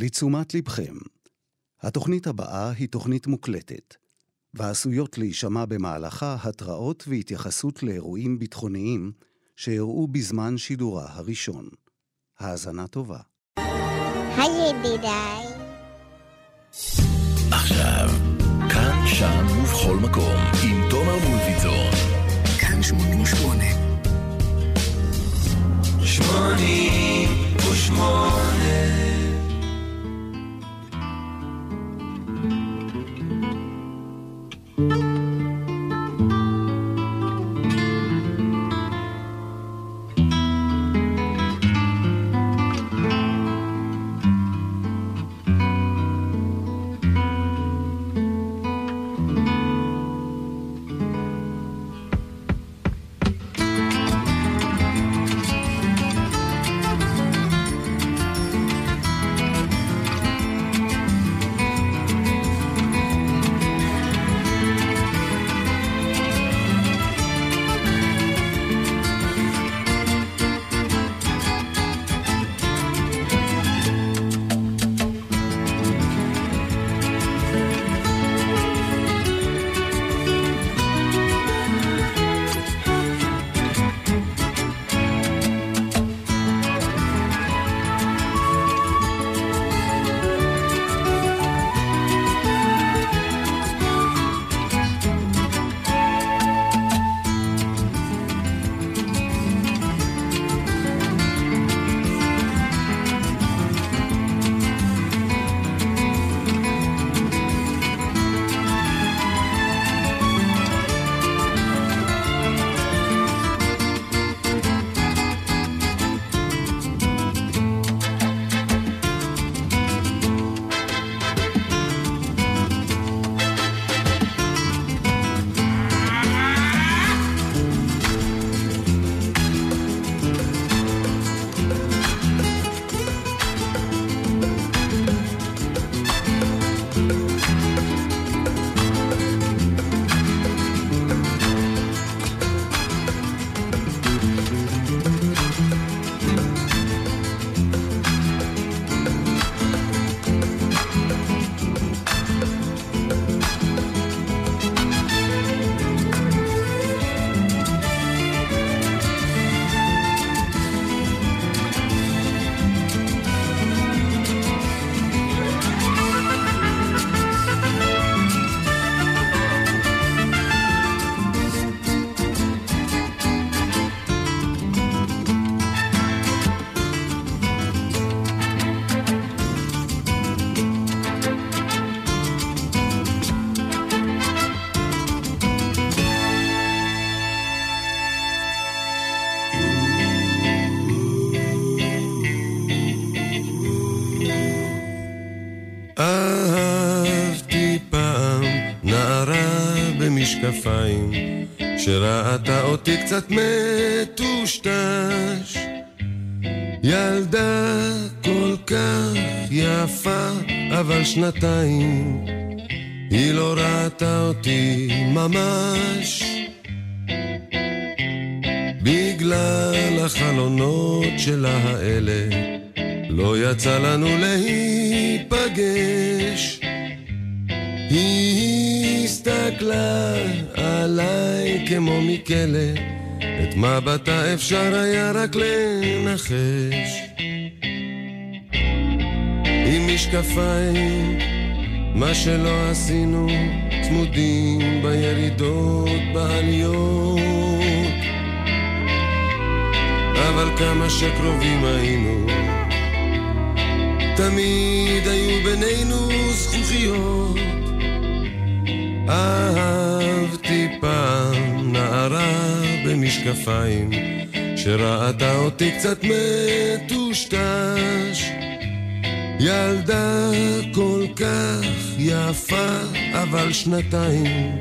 לתשומת לבכם, התוכנית הבאה היא תוכנית מוקלטת, ועשויות להישמע במהלכה התראות והתייחסות לאירועים ביטחוניים שאירעו בזמן שידורה הראשון. האזנה טובה. היי ידידיי. עכשיו, כאן, שם ובכל מקום, עם תומר מולביטון. כאן 88. 88 קצת מטושטש. ילדה כל כך יפה, אבל שנתיים, היא לא ראתה אותי ממש. בגלל החלונות שלה האלה, לא יצא לנו להיפגש. היא הסתכלה עליי כמו מכלא, את מבטה אפשר היה רק לנחש. עם משקפיים, מה שלא עשינו, צמודים בירידות, בעליות. אבל כמה שקרובים היינו, תמיד היו בינינו זכוכיות. אהבתי פעם נערה במשקפיים, שראתה אותי קצת מטושטש. ילדה כל כך יפה, אבל שנתיים,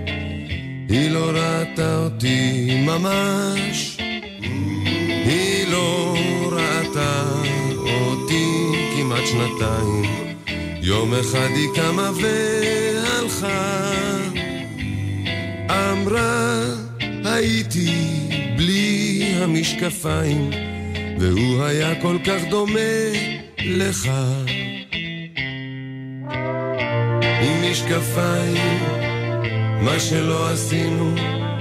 היא לא ראתה אותי ממש. היא לא ראתה אותי כמעט שנתיים. יום אחד היא קמה והלכה. אמרה, הייתי בלי המשקפיים, והוא היה כל כך דומה לך. במשקפיים, מה שלא עשינו,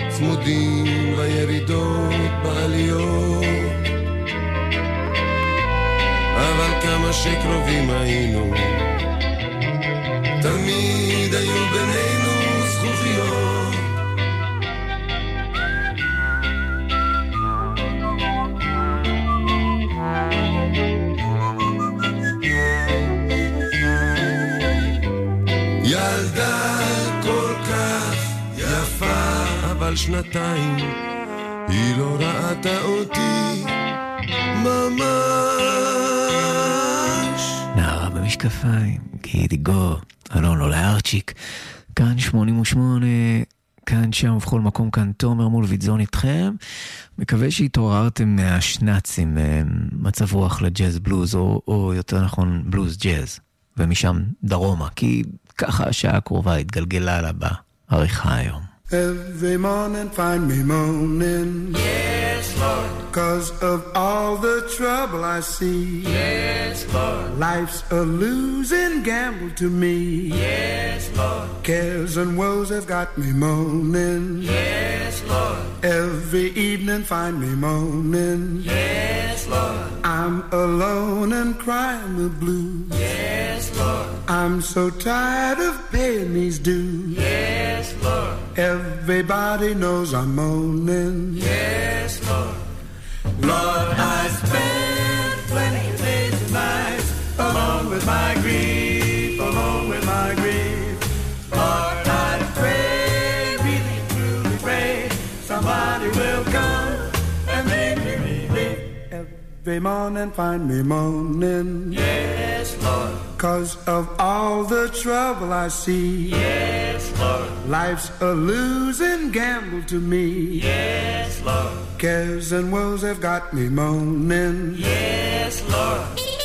צמודים בירידות, בעליות. אבל כמה שקרובים היינו, תמיד היו בינינו זכוכיות. אבל שנתיים היא לא ראתה אותי ממש. נערה במשקפיים, גידי גו, אלון לא לארצ'יק, כאן 88, כאן שם ובכל מקום כאן תומר מול ויזון איתכם. מקווה שהתעוררתם מהשנאצים, אה, מצב רוח לג'אז בלוז, או, או יותר נכון בלוז ג'אז, ומשם דרומה, כי ככה השעה הקרובה התגלגלה לה בעריכה היום. Every morning find me moaning. Yes, Lord. Cause of all the trouble I see. Yes, Lord. Life's a losing gamble to me. Yes, Lord. Cares and woes have got me moaning. Yes, Lord. Every evening find me moaning. Yes, Lord. I'm alone and crying the blues. Yes, Lord. I'm so tired of paying these dues. Yes, Lord. Everybody knows I'm moaning. Yes, Lord. Lord, I plenty of days and nights alone with my grief, Every morning find me moaning. Yes, Lord. Cause of all the trouble I see. Yes, Lord. Life's a losing gamble to me. Yes, Lord. Cares and woes have got me moaning. Yes, Lord.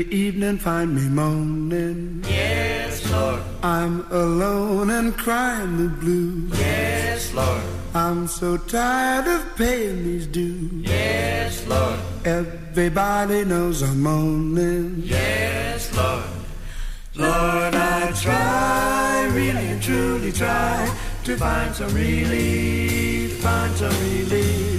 Evening find me moaning. Yes, Lord. I'm alone and crying the blues. Yes, Lord. I'm so tired of paying these dues. Yes, Lord. Everybody knows I'm moaning. Yes, Lord. Lord, I try, really and truly try to find some relief, find some relief.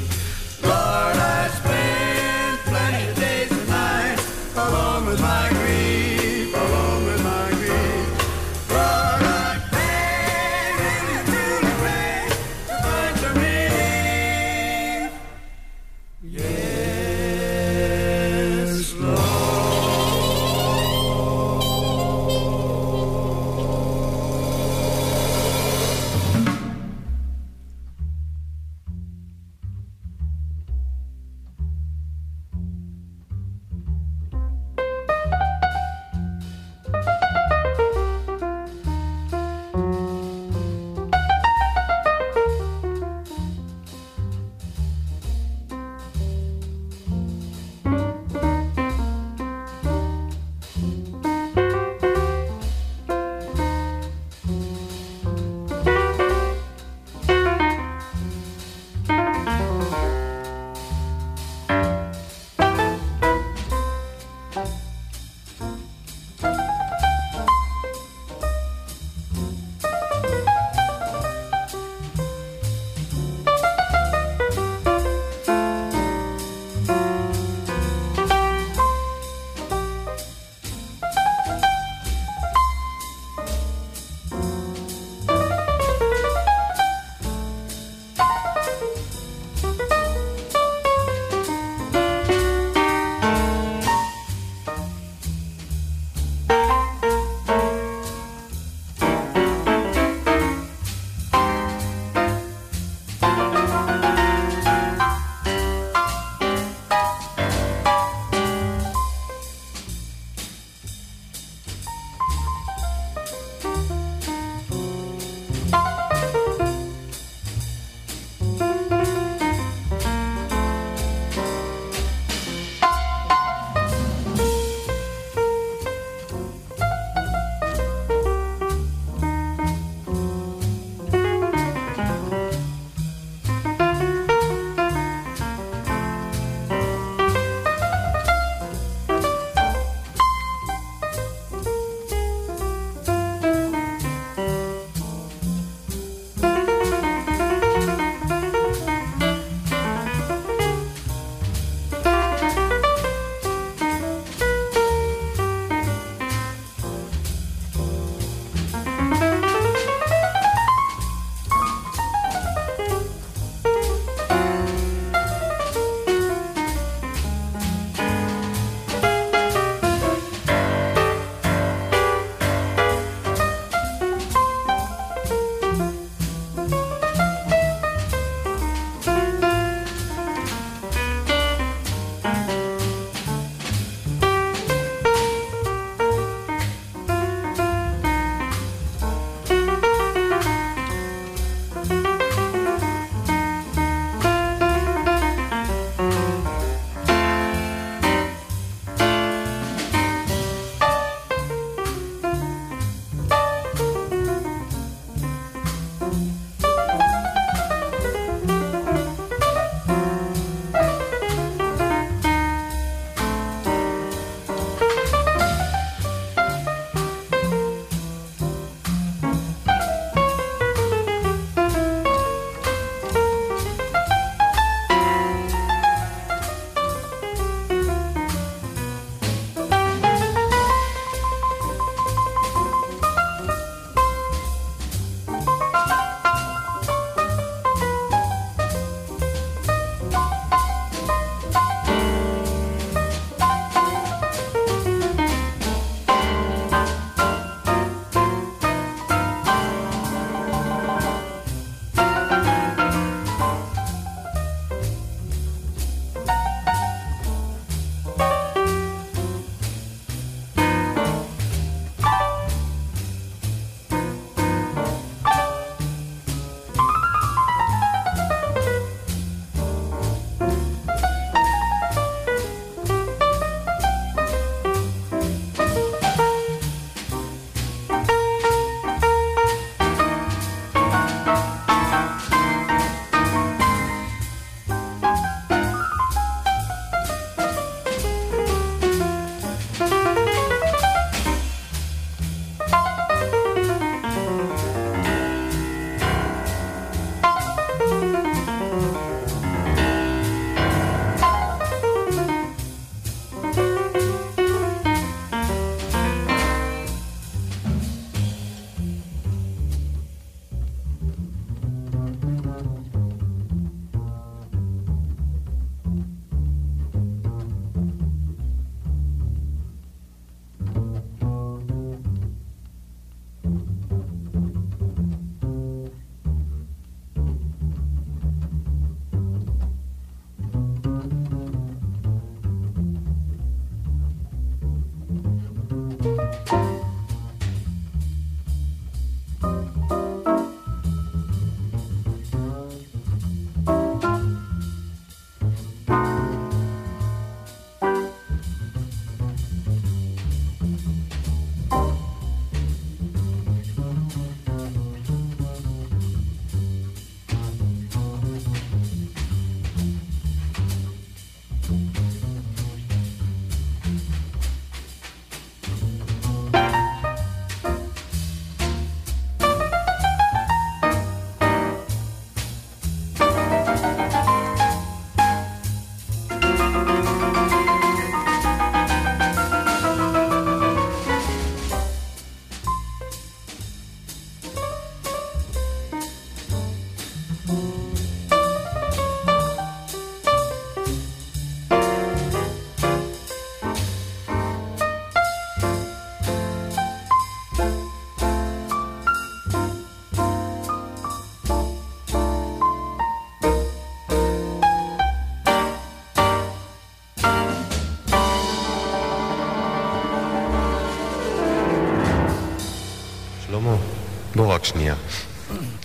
רק שנייה.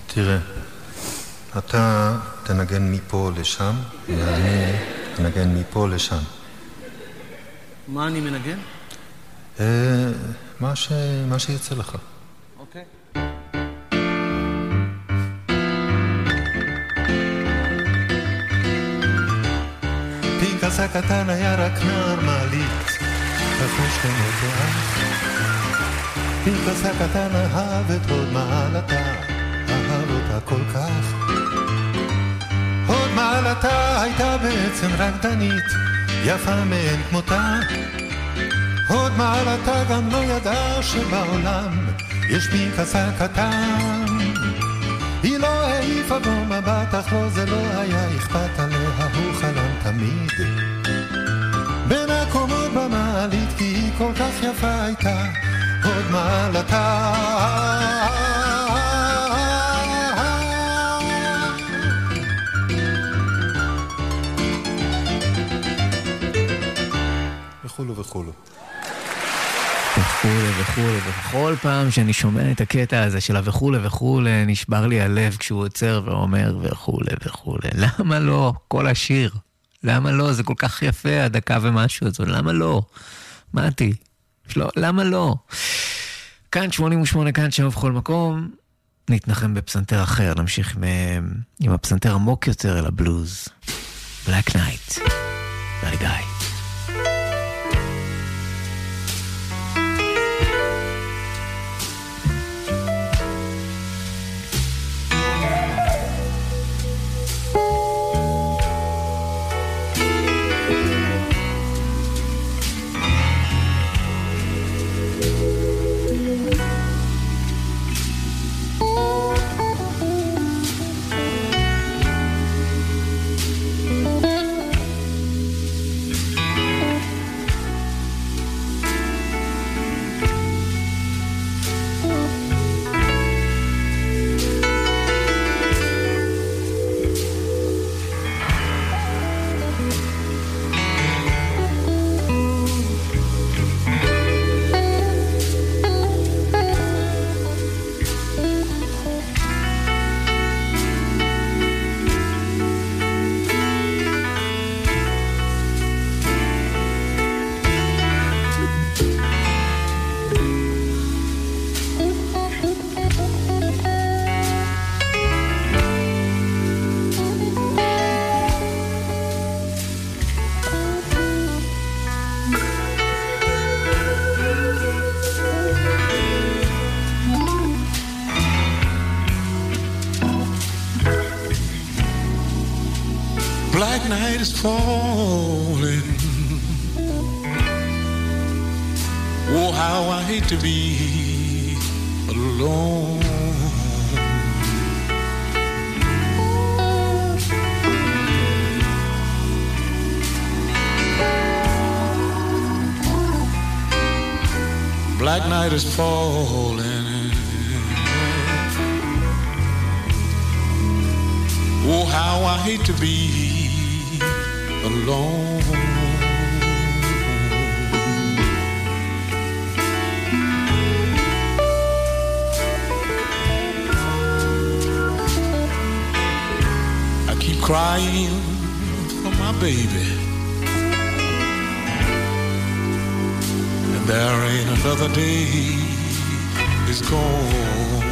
תראה, אתה תנגן מפה לשם, ואני אנגן מפה לשם. מה אני מנגן? אה, מה, ש... מה שיצא לך. אוקיי. פנקס הקטן היה רק נער מעלית, אחרי שכנות פנקס הקטן אהב את הוד מעלתה, אהב אותה כל כך. הוד מעלתה הייתה בעצם רקדנית, יפה מאין כמותה. הוד מעלתה גם לא ידעה שבעולם יש פנקס הקטן. היא לא העיפה בו מבט, אך לא זה לא היה אכפת עליה, הוא חלם תמיד. בין הקומות במעלית, כי היא כל כך יפה הייתה, הוד מעלתה. וכולו וכולו. וכולי וכולי, וכל פעם שאני שומע את הקטע הזה של הווכולי וכולי, נשבר לי הלב כשהוא עוצר ואומר וכולי וכולי. למה לא? כל השיר. למה לא? זה כל כך יפה, הדקה ומשהו הזאת, למה לא? מתי, לא, למה לא? כאן 88, כאן שם בכל מקום. נתנחם בפסנתר אחר, נמשיך עם, עם הפסנתר עמוק יותר אל הבלוז. Black Night. גיא falling. Oh, how I hate to be alone. Black night is falling. Oh, how I hate to be crying for my baby. And there ain't another day is gone.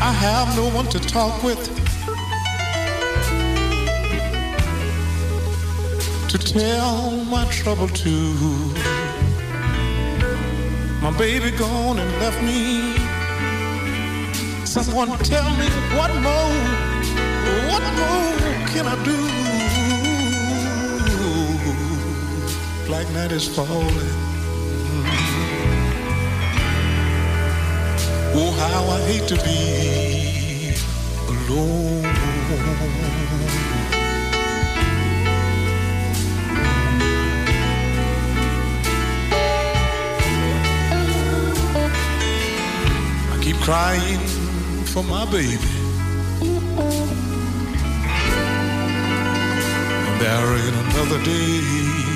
I have no one to talk with, to tell my trouble to. My baby gone and left me. Someone tell me what more, what more can I do? Black night is falling. Oh, how I hate to be alone. crying for my baby. And there ain't another day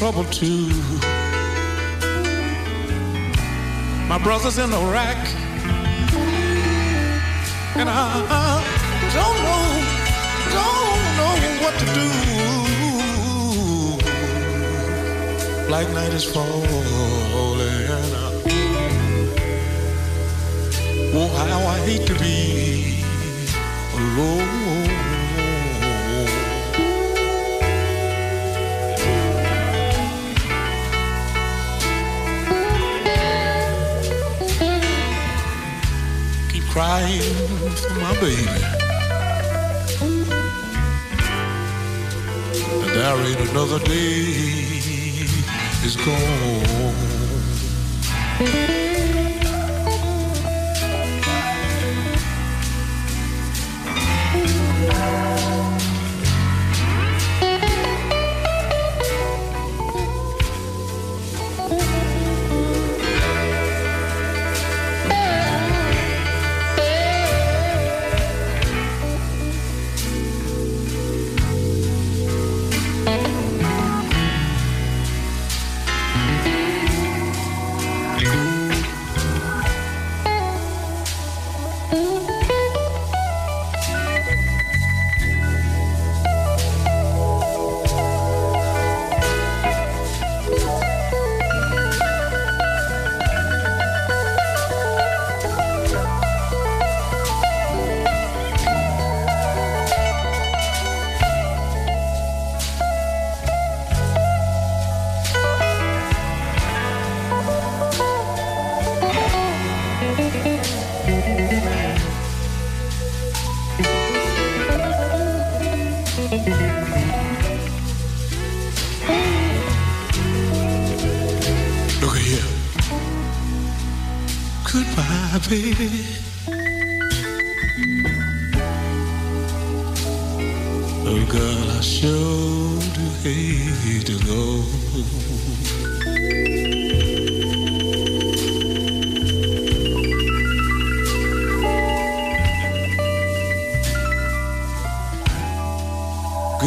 trouble too. My brother's in Iraq, and I don't know, don't know what to do. Black night is falling. Oh, how I hate to be alone. For my baby. And there ain't another day is gone.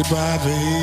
Goodbye, baby.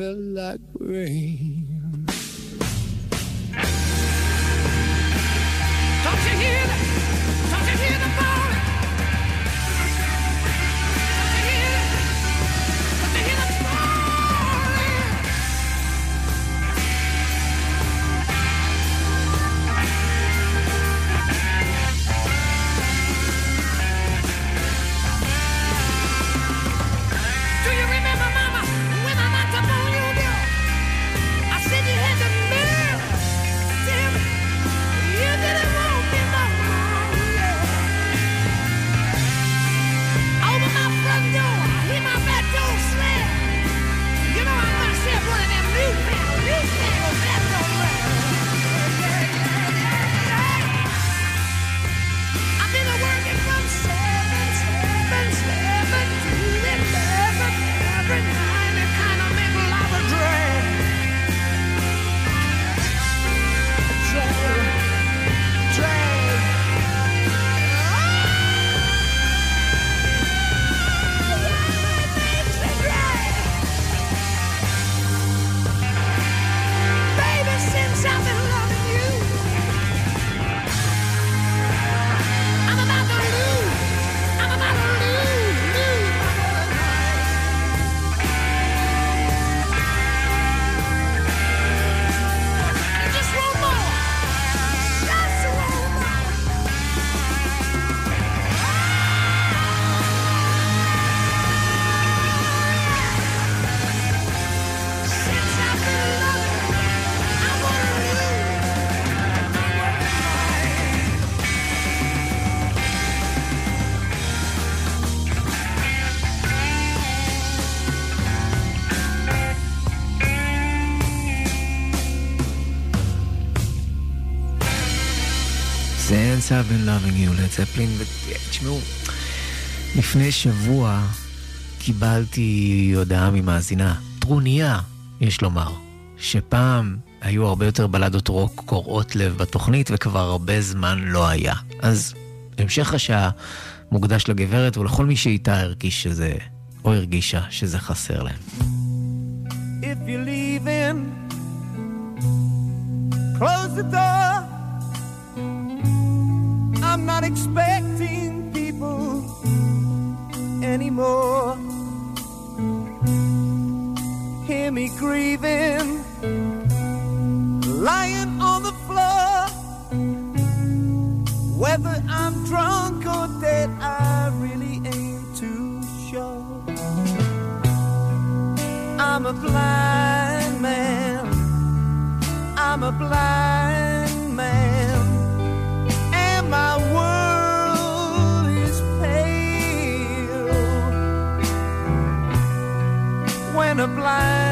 Felt like rain. I've been loving you, לד זפלין, ותשמעו, לפני שבוע קיבלתי הודעה ממאזינה, טרוניה, יש לומר, שפעם היו הרבה יותר בלדות רוק קורעות לב בתוכנית, וכבר הרבה זמן לא היה. אז המשך השעה מוקדש לגברת ולכל מי שאיתה הרגיש שזה, או הרגישה שזה חסר להם. If you're leaving, close the door. Grieving, lying on the floor. Whether I'm drunk or dead, I really ain't too sure. I'm a blind man. I'm a blind man. And my world is pale. When a blind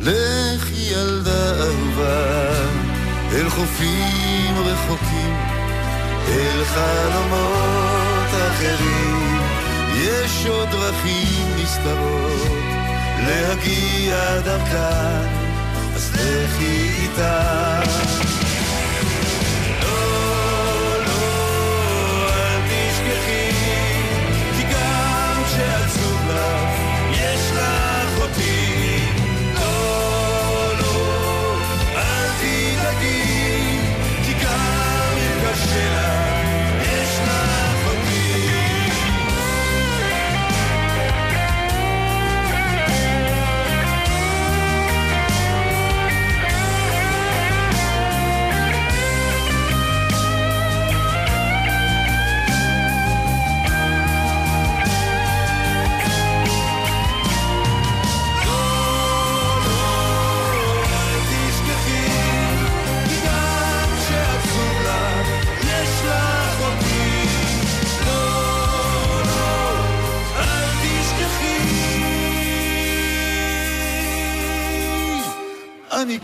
לכי ילדה אהובה אל חופים רחוקים, אל חלומות אחרים. יש עוד דרכים נסתרות להגיע דרכן, אז לכי איתן. אני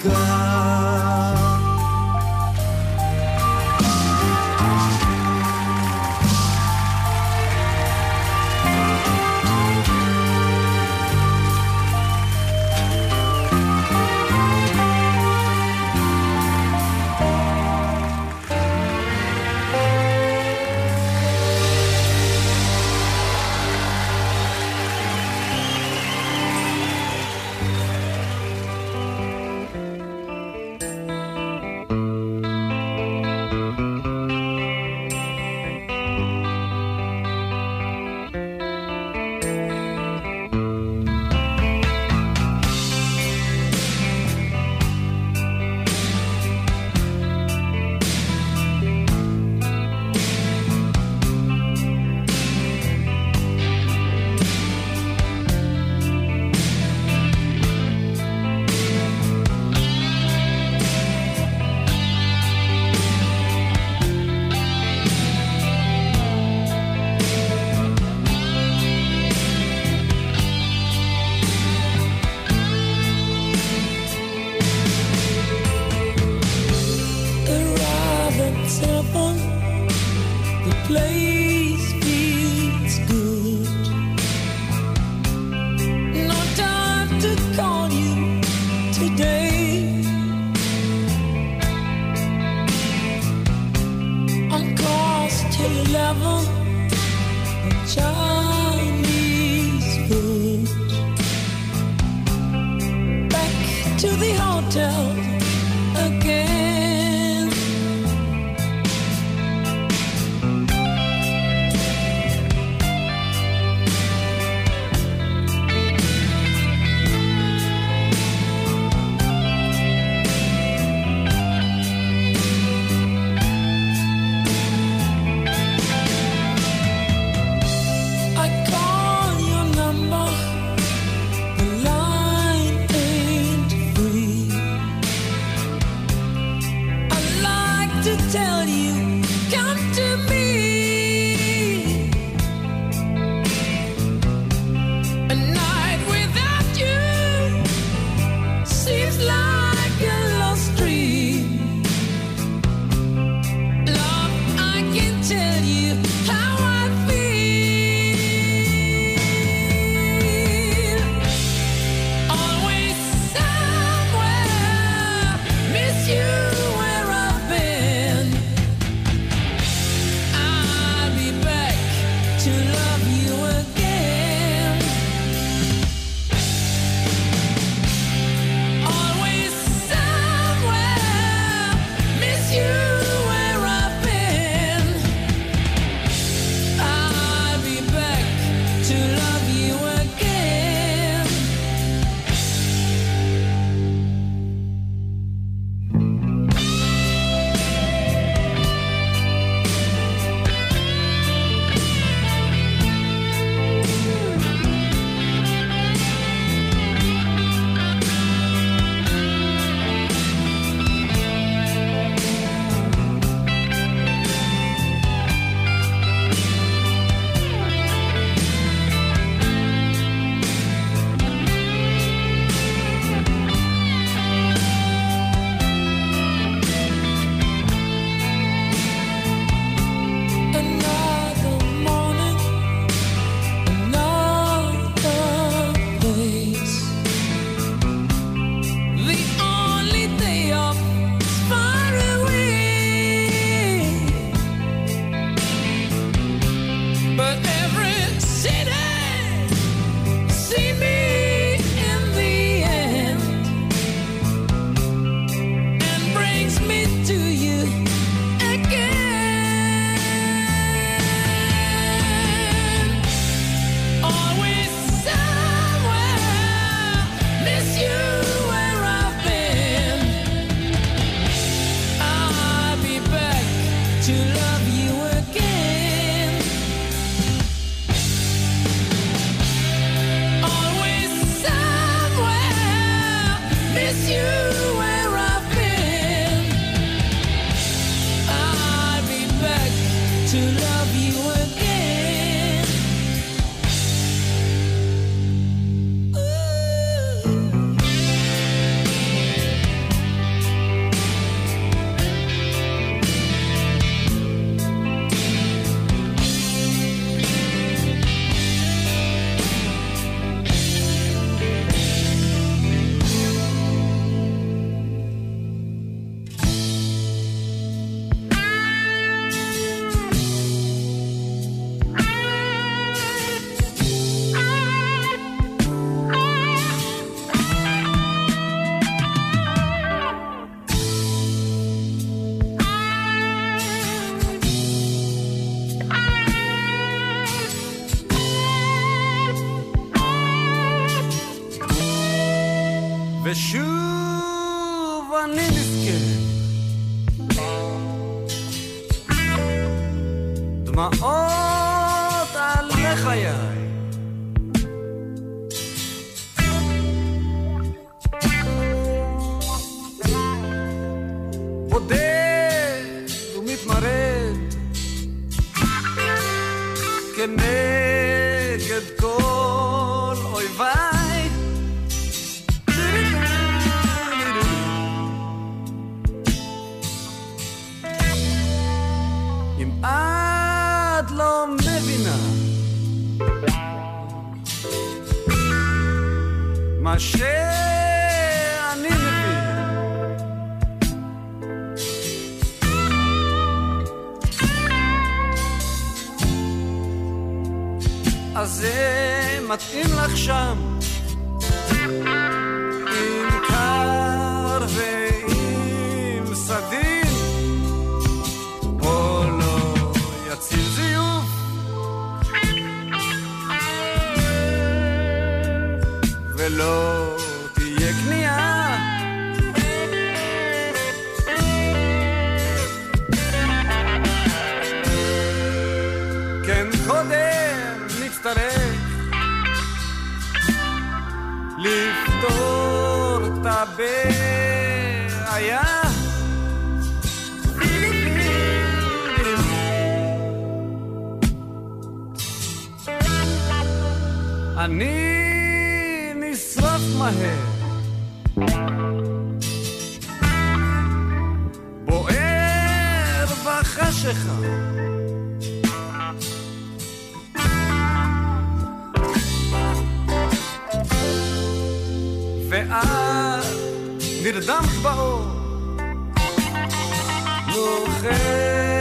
God. כנגד כל אויביי. אם את לא מבינה מה שאני אז זה מתאים לך שם. עם קר ועם סדין או לא יציל זיוף. ולא אני נשרף מהר. בוער בחשיכה ואת נרדמת באור נוחרת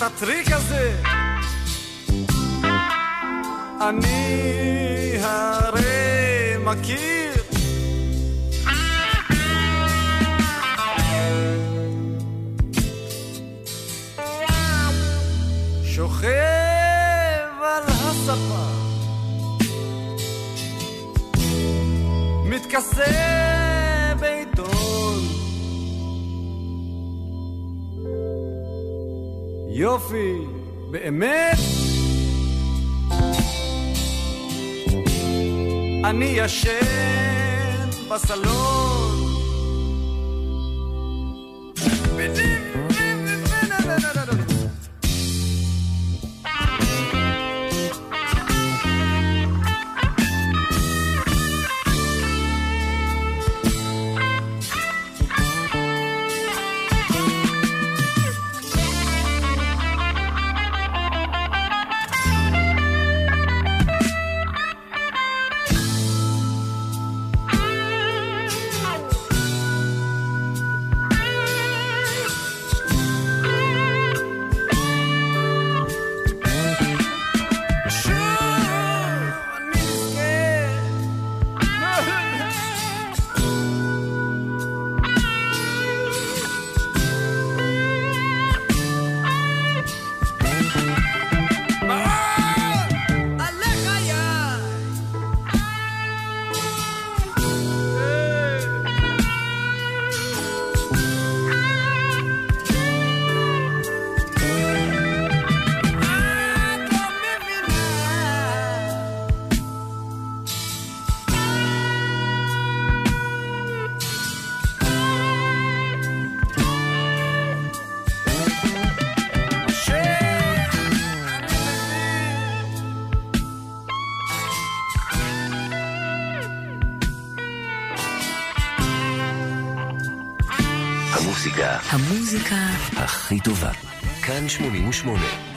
את הטריק הזה. אני הרי מכיר. שוכב על הספה. מתכסה יופי, באמת? אני ישן בסלון המוזיקה. הכי טובה. כאן 88.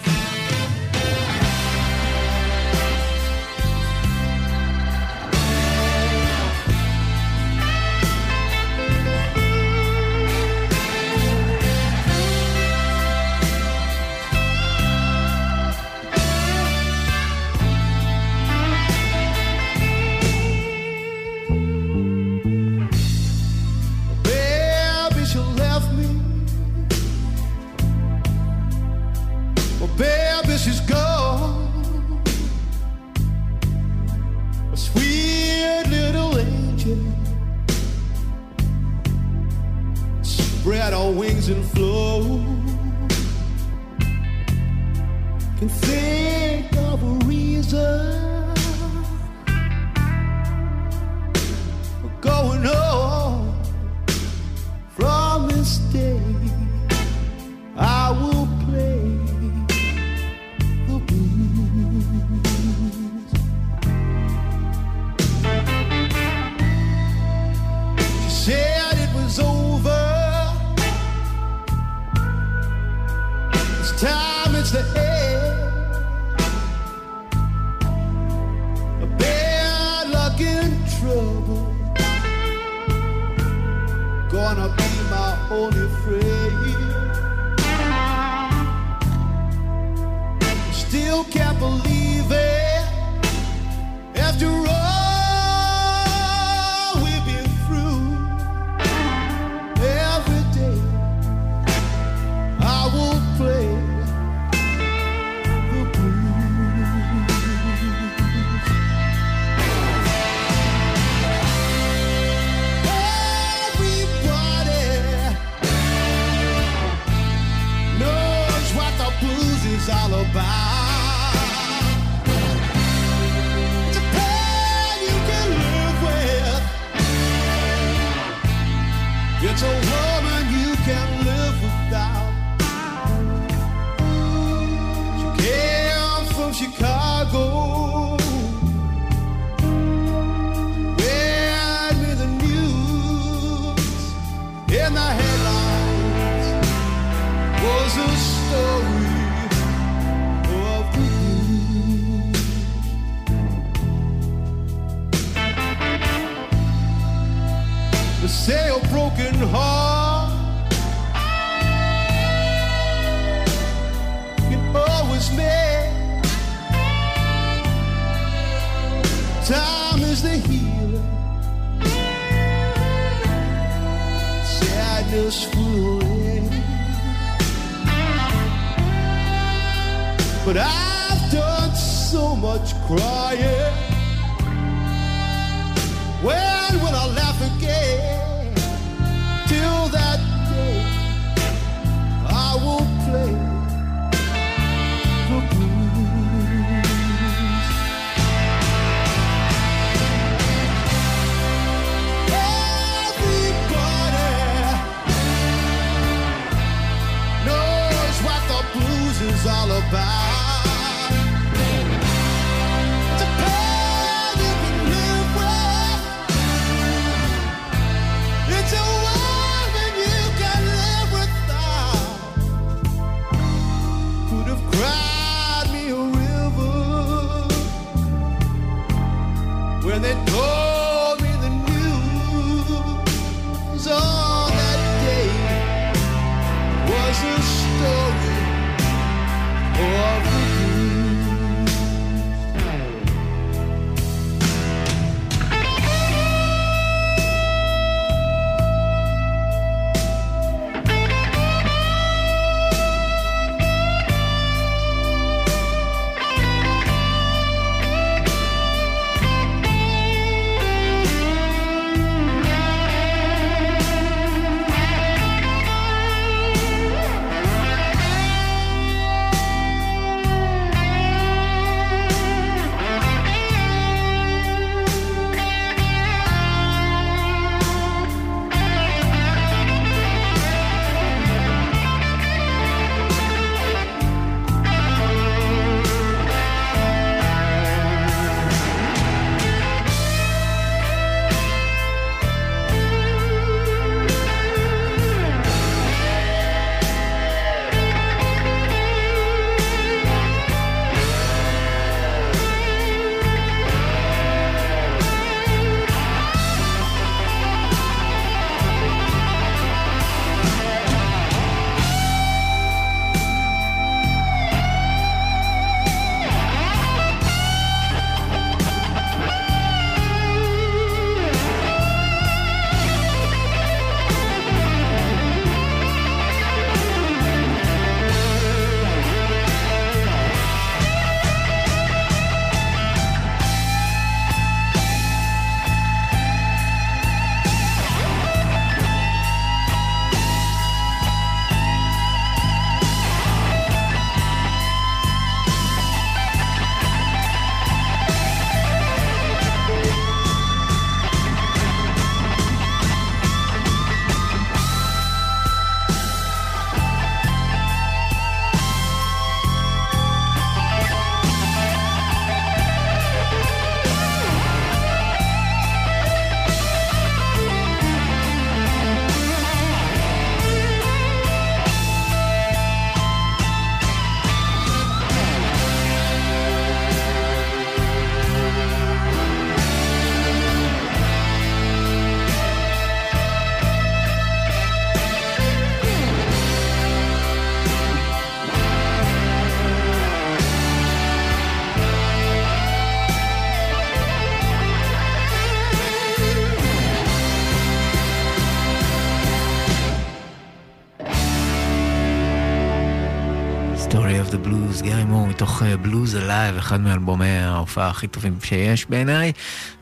מתוך Blues Alive, אחד מאלבומי ההופעה הכי טובים שיש בעיניי,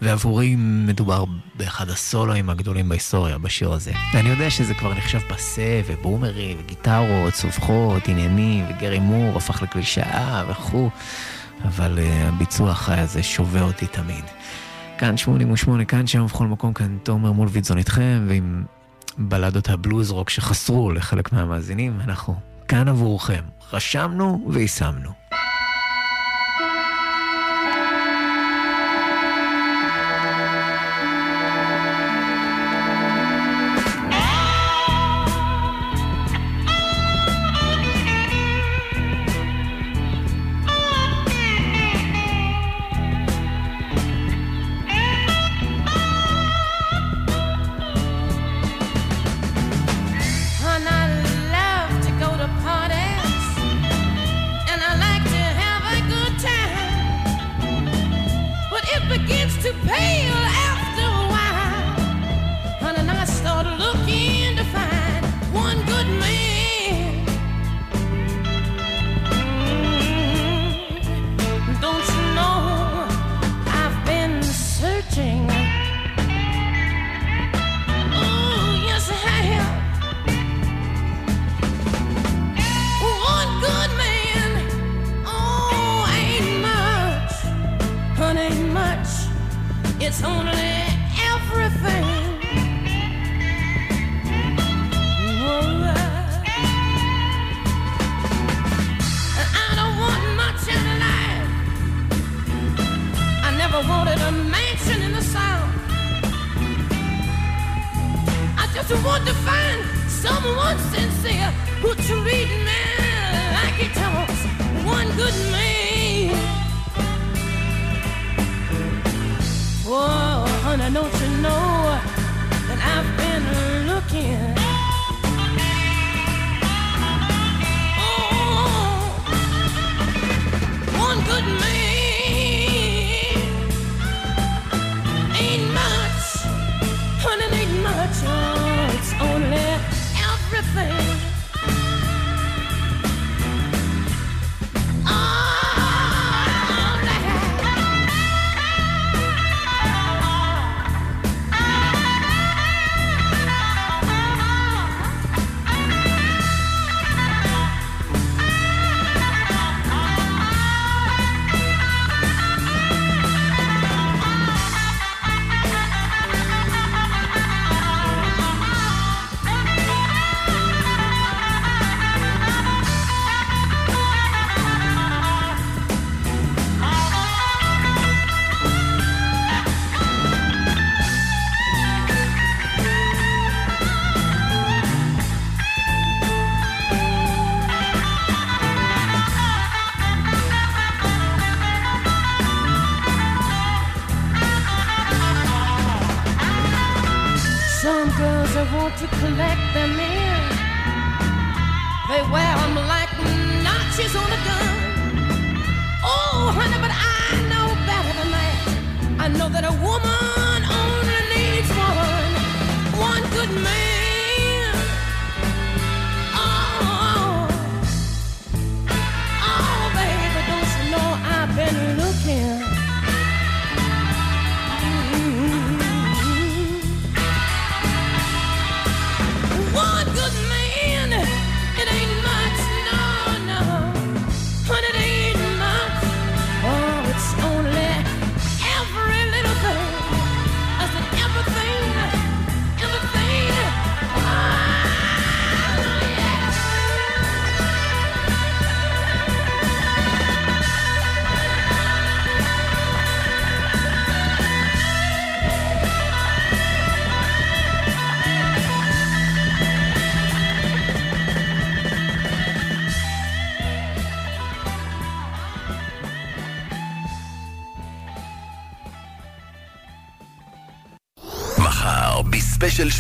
ועבורי מדובר באחד הסולואים הגדולים בהיסטוריה בשיר הזה. ואני יודע שזה כבר נחשב פסה, ובומרי, וגיטרות, צווחות, עניינים, וגרי מור הפך לקלישאה וכו', אבל אה, הביצוע החי הזה שובה אותי תמיד. כאן 88, כאן שם ובכל מקום, כאן תומר מולוידזון איתכם, ועם בלדות הבלוז רוק שחסרו לחלק מהמאזינים, אנחנו כאן עבורכם. רשמנו ויישמנו.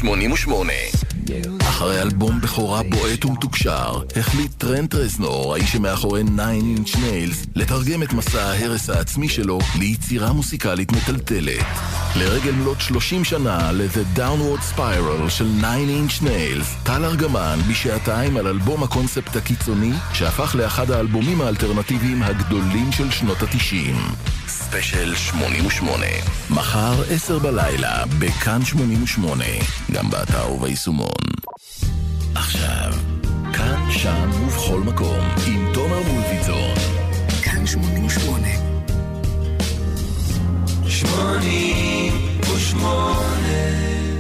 88. אחרי אלבום בכורה בועט ומתוקשר, החליט טרנט רזנור, האיש שמאחורי 9 Inch Nails, לתרגם את מסע ההרס העצמי שלו ליצירה מוסיקלית מטלטלת. לרגל מלאת 30 שנה ל-The Downward Spiral של 9 Inch Nails, טל ארגמן בשעתיים על אלבום הקונספט הקיצוני, שהפך לאחד האלבומים האלטרנטיביים הגדולים של שנות ה-90. ספיישל 88. מחר 10 בלילה, בכאן 88, גם באתר וביישומון. עכשיו, כאן, שם ובכל מקום, עם תומר מולביצון. כאן 88. 88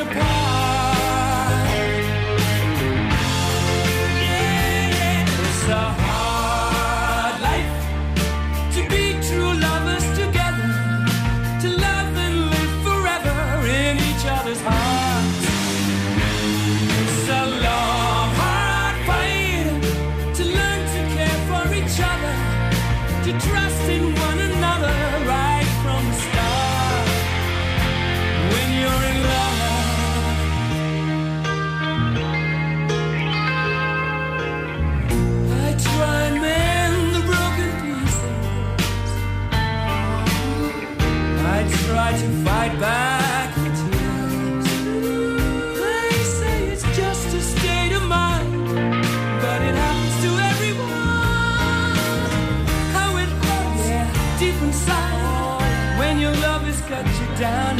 apart. Down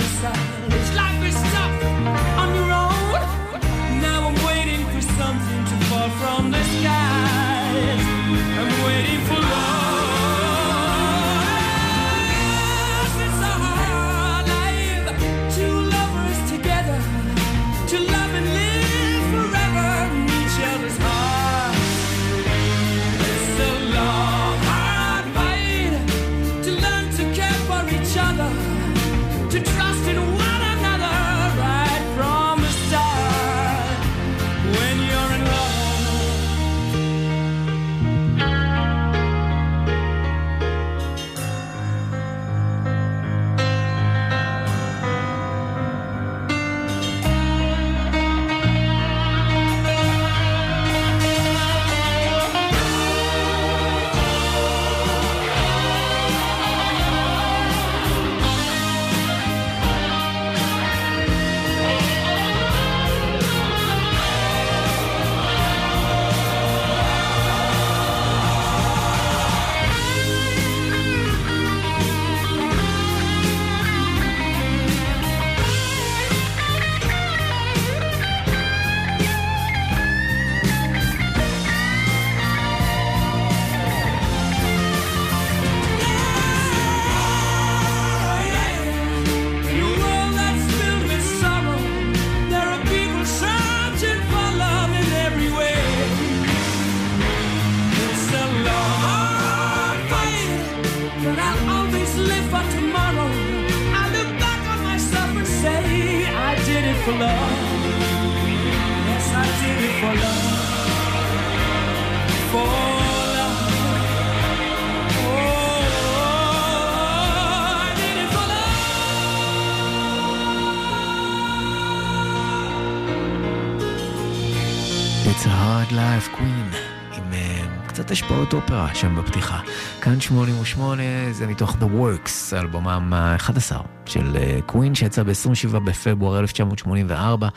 השפעות אופרה שם בפתיחה. כאן 88 זה מתוך The Works, אלבומם ה-11 של קווין, שיצא ב-27 בפברואר 1984,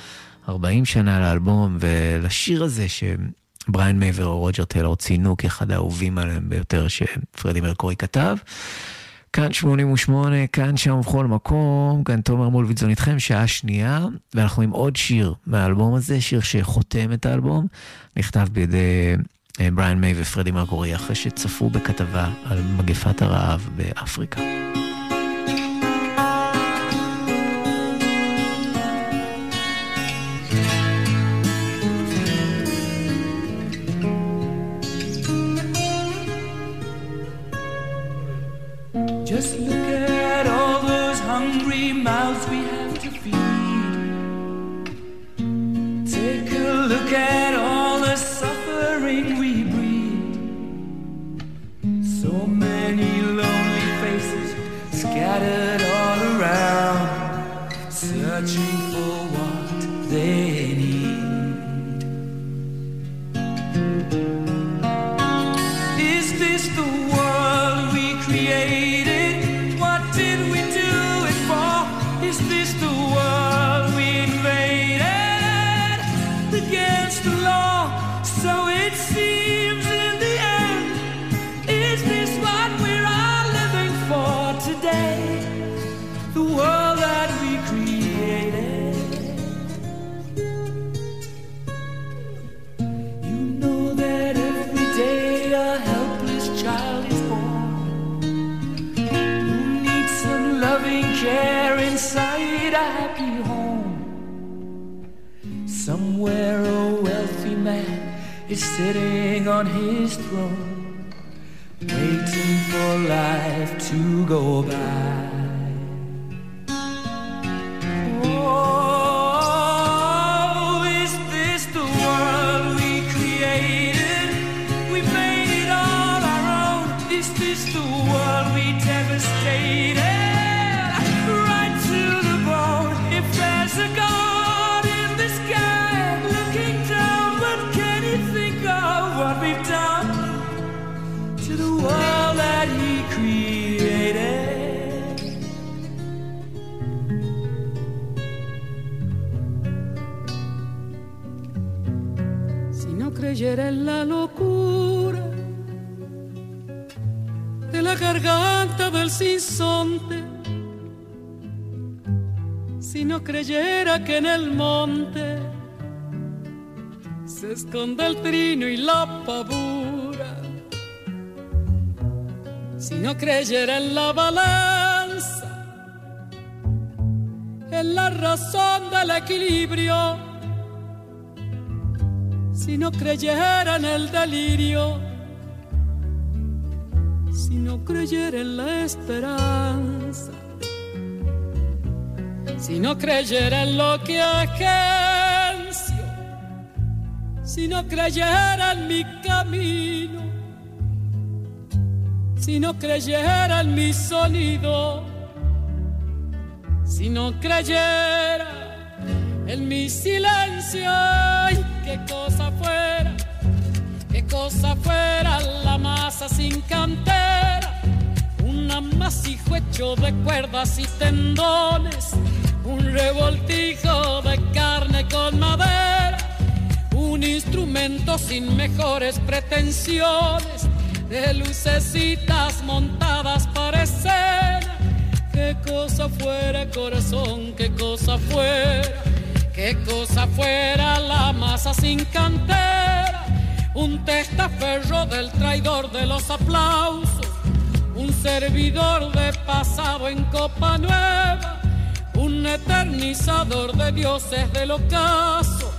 40 שנה לאלבום, ולשיר הזה שבריין מייבר או רוג'ר טיילור ציינו כאחד האהובים עליהם ביותר שפרדי מרקורי כתב. כאן 88, כאן שם ובכל מקום, כאן תומר מולביטזון איתכם, שעה שנייה, ואנחנו עם עוד שיר מהאלבום הזה, שיר שחותם את האלבום, נכתב בידי אה, בריאן מיי ופרדי מרקורי, אחרי שצפו בכתבה על מגפת הרעב באפריקה. Si no creyera en el delirio, si no creyera en la esperanza, si no creyera en lo que agencio, si no creyera en mi camino, si no creyera en mi sonido, si no creyera en mi silencio qué cosa fuera, qué cosa fuera la masa sin cantera, un amasijo hecho de cuerdas y tendones, un revoltijo de carne con madera, un instrumento sin mejores pretensiones, de lucecitas montadas para escena, qué cosa fuera corazón, qué cosa fuera Qué cosa fuera la masa sin cantera, un testaferro del traidor de los aplausos, un servidor de pasado en copa nueva, un eternizador de dioses del ocaso,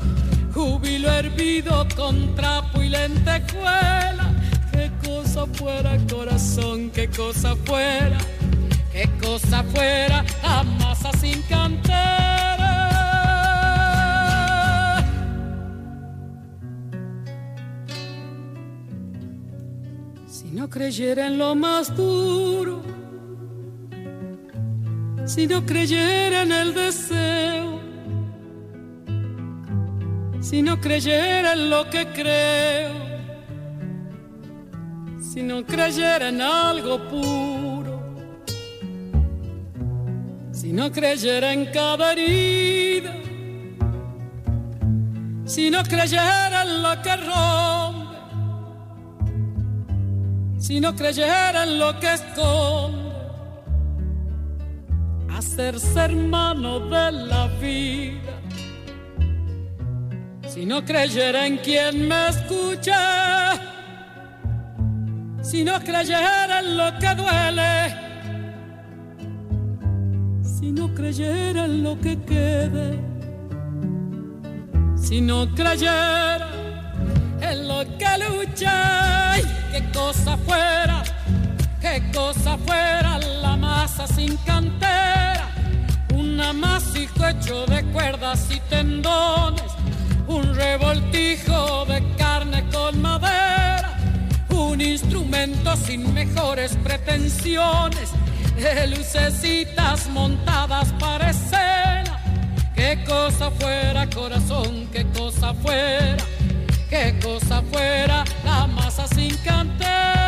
júbilo hervido con trapo y lentejuela. Qué cosa fuera corazón, qué cosa fuera, qué cosa fuera la masa sin cantera. No creyera en lo más duro, si no creyera en el deseo, si no creyera en lo que creo, si no creyera en algo puro, si no creyera en cada herida, si no creyera en lo que rompe si no creyera en lo que esconde, hacerse hermano de la vida. Si no creyera en quien me escucha, si no creyera en lo que duele, si no creyera en lo que quede, si no creyera en lo que lucha, qué cosa fuera, qué cosa fuera la masa sin cantera, un amasijo hecho de cuerdas y tendones, un revoltijo de carne con madera, un instrumento sin mejores pretensiones, de lucecitas montadas para escena, qué cosa fuera corazón, qué cosa fuera qué cosa fuera la masa sin cantera.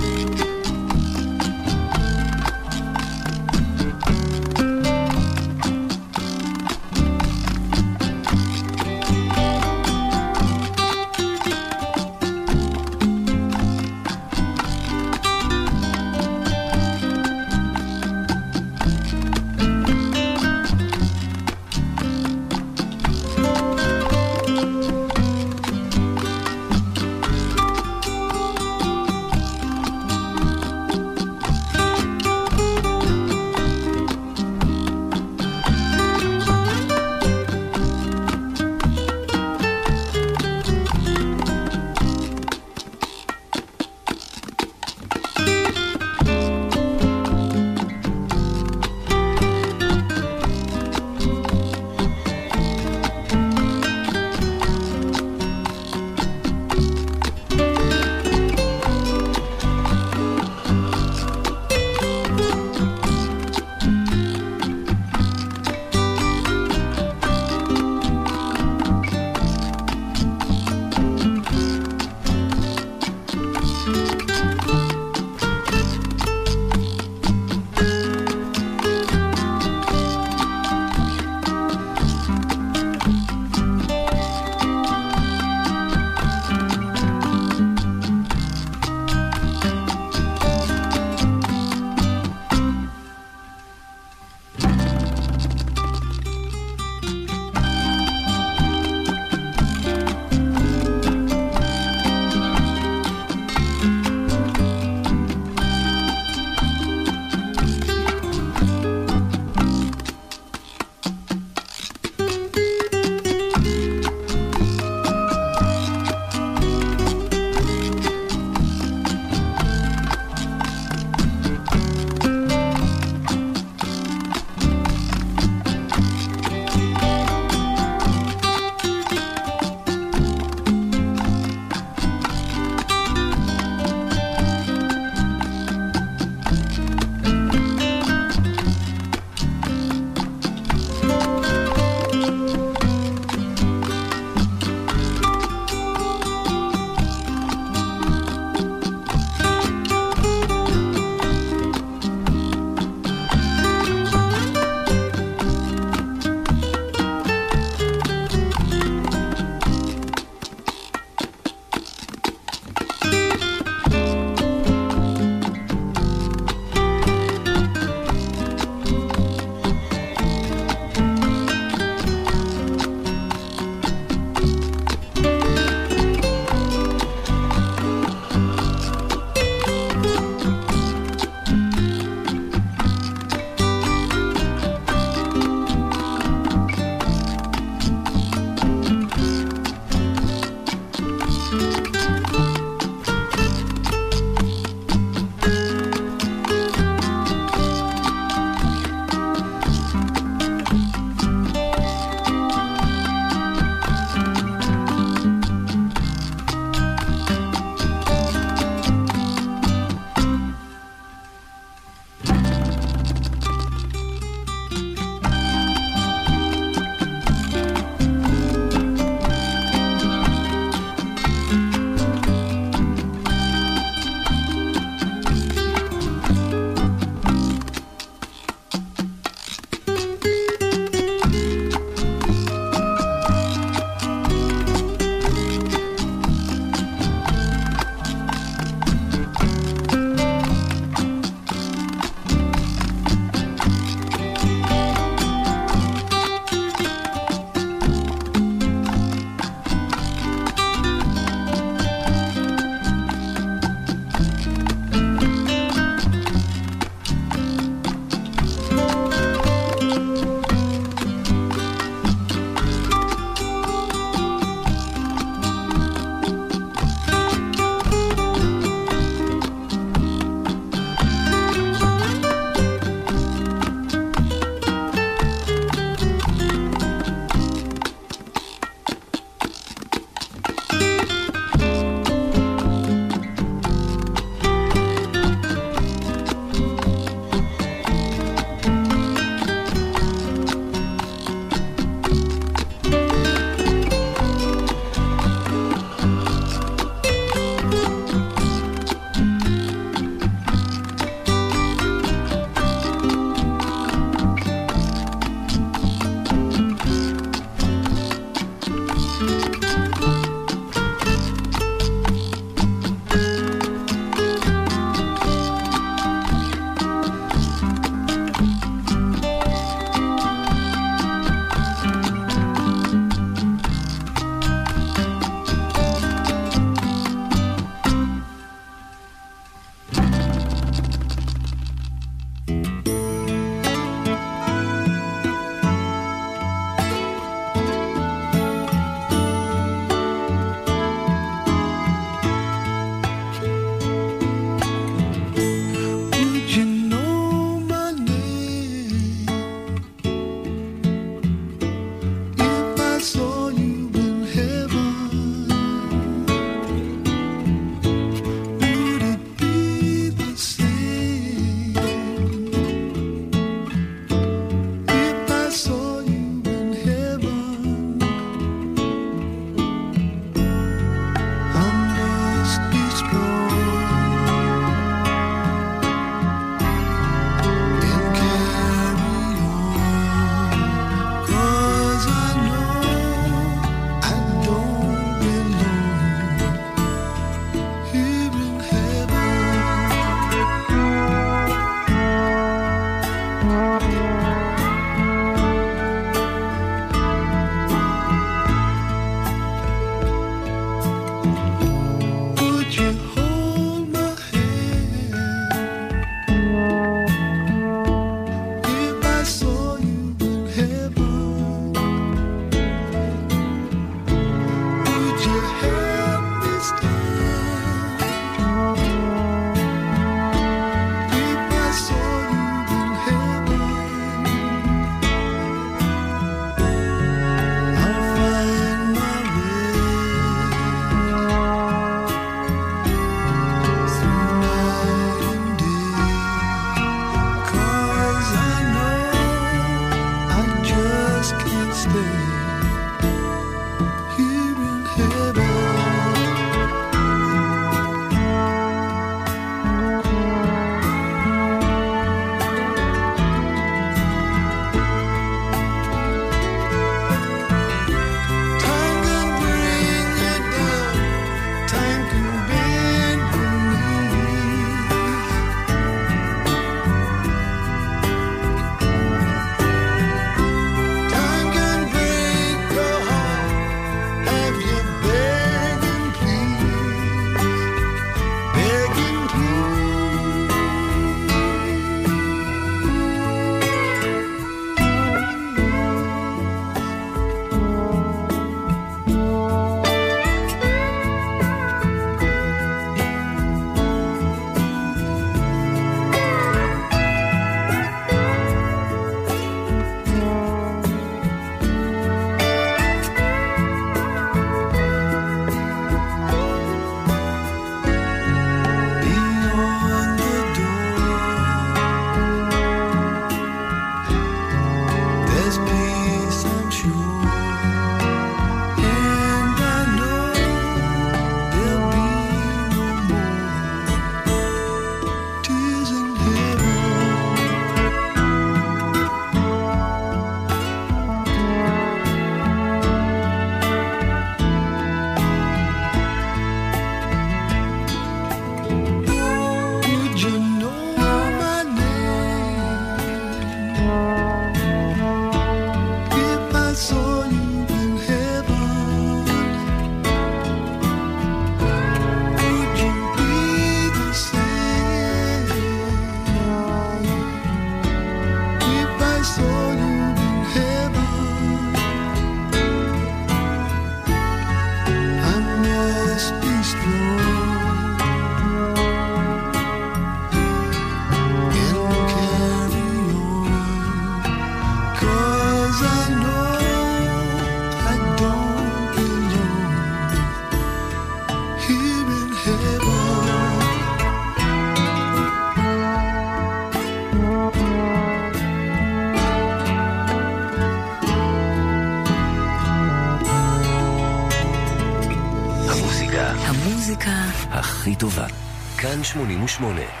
88.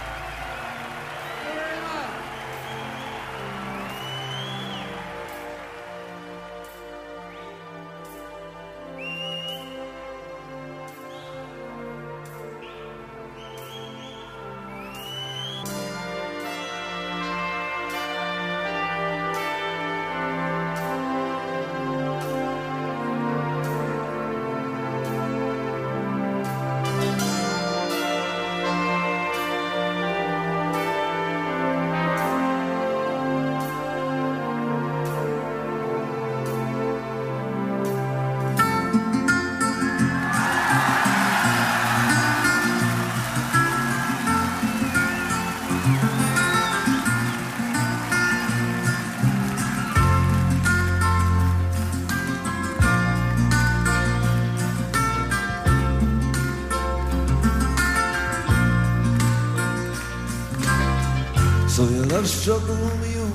Love struggle Romeo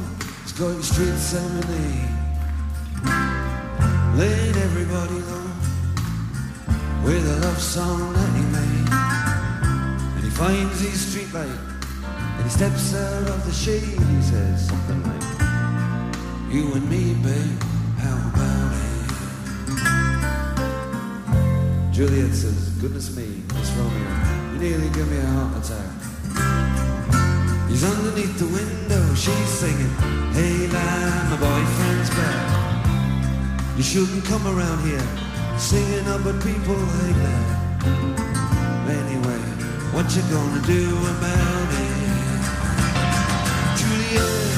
is going straight to serenade Laying everybody low With a love song that he made. And he finds his street light And he steps out of the shade He says something like You and me, babe, how about it? Juliet says, goodness me, Miss Romeo You? Nearly give me a heart attack He's underneath the window, she's singing, Hey lad, my boyfriend's back. You shouldn't come around here singing up at people like that. Anyway, what you gonna do about it? Juliet,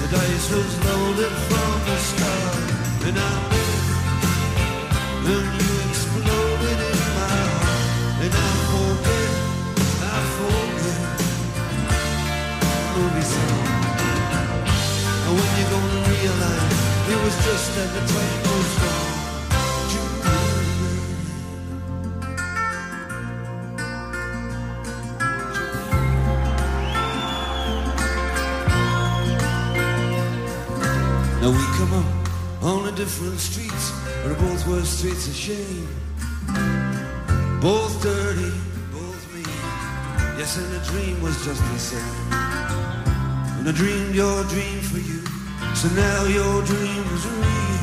the dice was loaded from the start, and I knew, and it was just that the time was wrong. Now we come up on the different streets, but both were streets of shame. Both dirty, both mean. Yes, and the dream was just the same. And I dreamed your dream for you, so now your dream is real.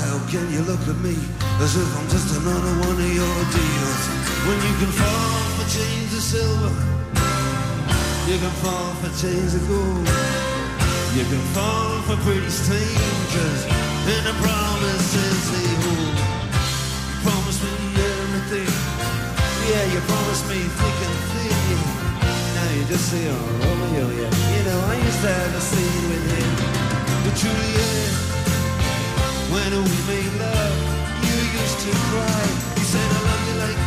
How can you look at me as if I'm just another one of your deals? When you can fall for chains of silver, you can fall for chains of gold. You can fall for pretty strangers, and the promises they hold. You promised me everything, yeah, you promised me thick and thin. Just say, oh, Romeo, yeah. You know, I used to have a scene with him. But Juliet, when we made love, you used to cry. You said, I love you like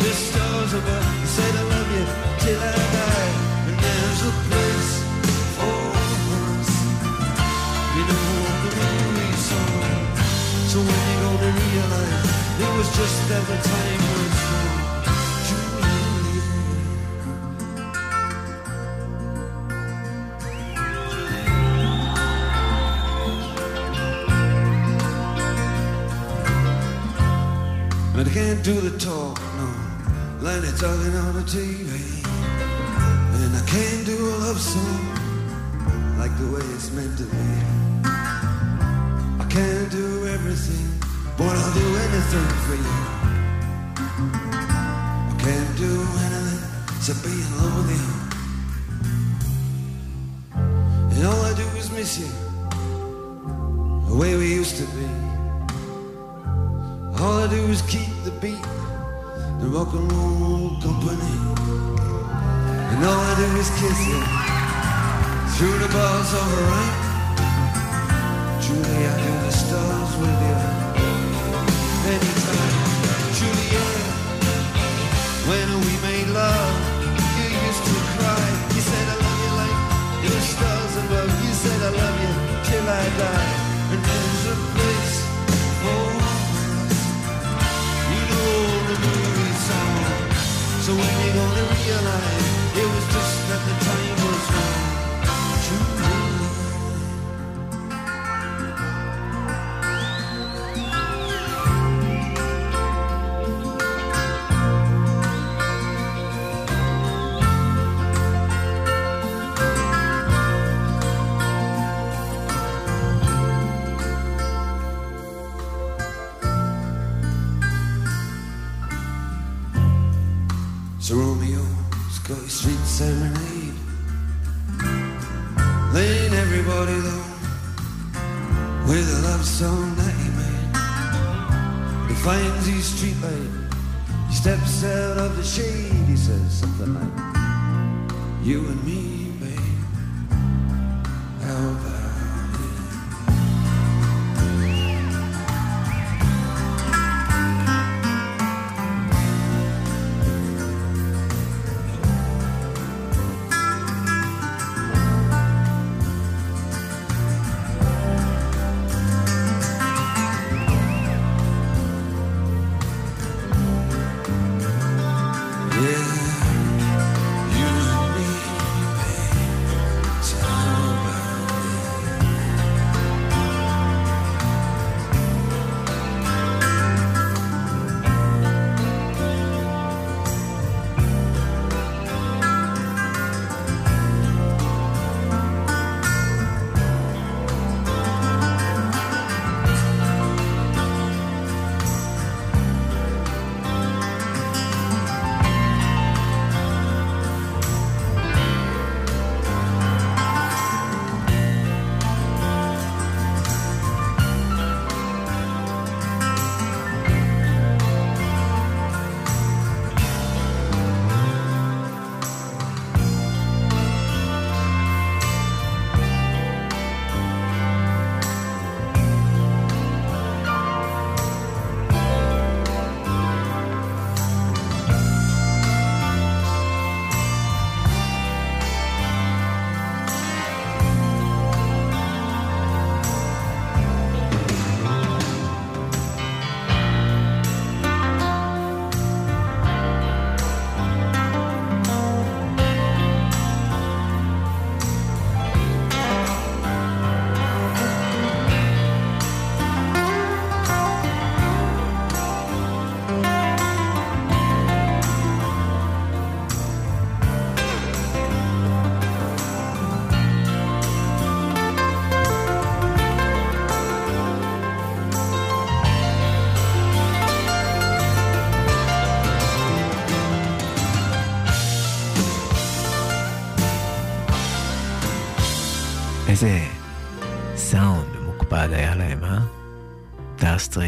the stars above. You said, I love you till I die. And there's a place for us. You know, the movie song. So when you gonna realize it was just that the time was can't do the talk, no, like they're talking on the TV. And I can't do a love song like the way it's meant to be. I can't do everything, but I'll do anything for you. I can't do anything to be in love with you. And all I do is miss you, the way we used to be. I do is keep the beat, the rock and roll company. And all I do is kiss you through the bars of the rain. Do the stars with you anytime. Juliet, when we made love, you used to cry. You said I love you like the stars above. You said I love you till I die. So when you gonna realize it was just that the time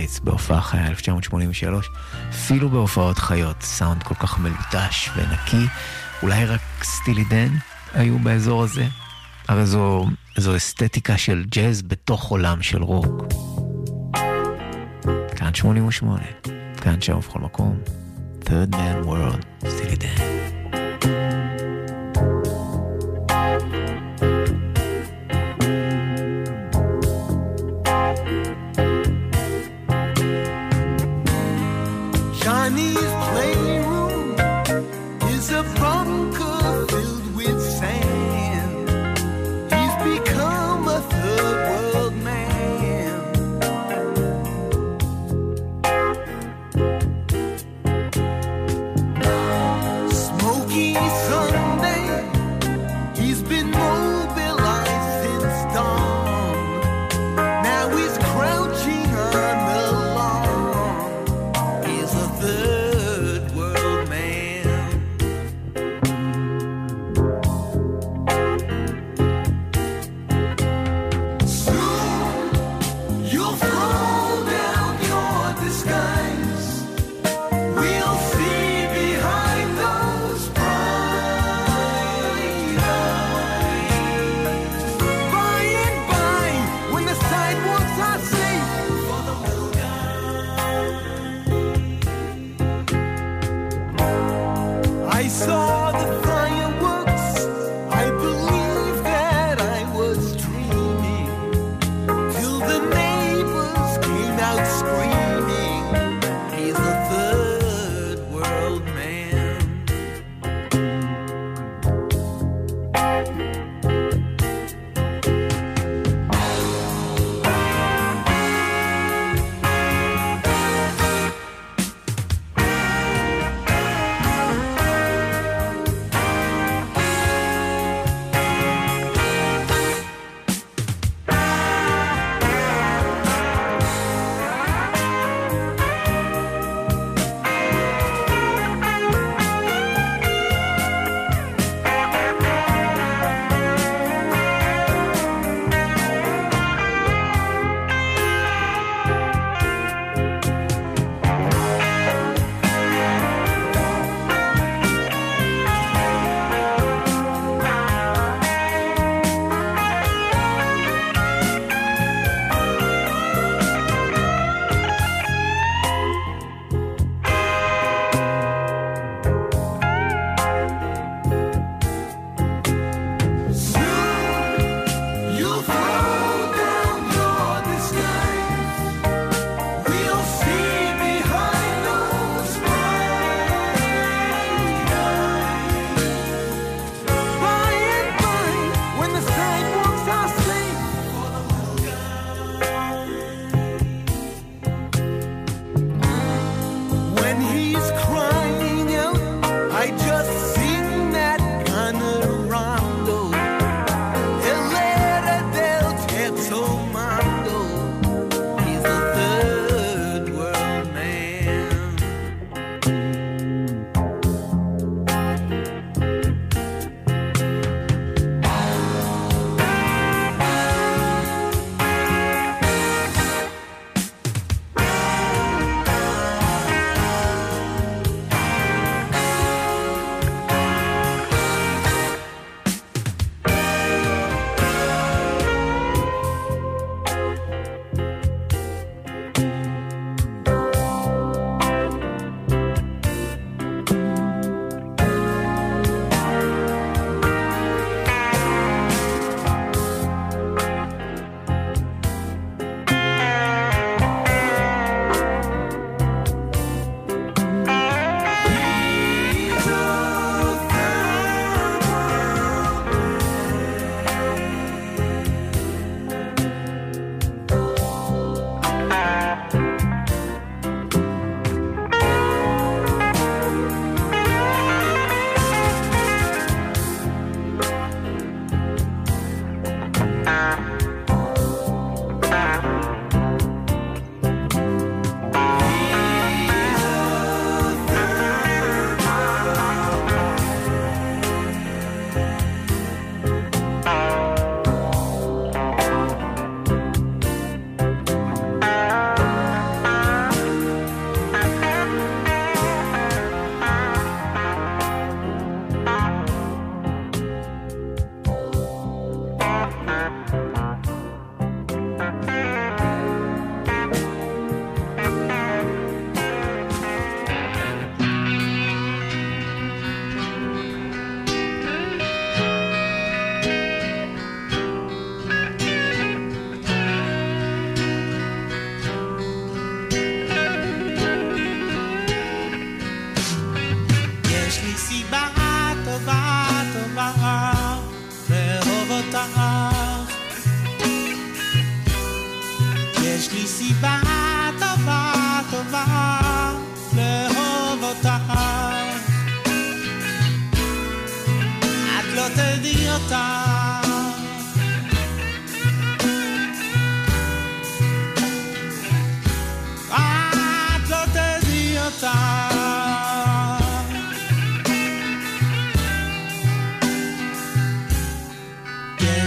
סטריטס בהופעה חיה 1983, אפילו בהופעות חיות, סאונד כל כך מלוטש ונקי, אולי רק סטילי דן היו באזור הזה? הרי זו, זו אסתטיקה של ג'אז בתוך עולם של רוק. כאן 88, כאן שם ובכל מקום, third world man, סטילי דן.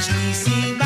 deslize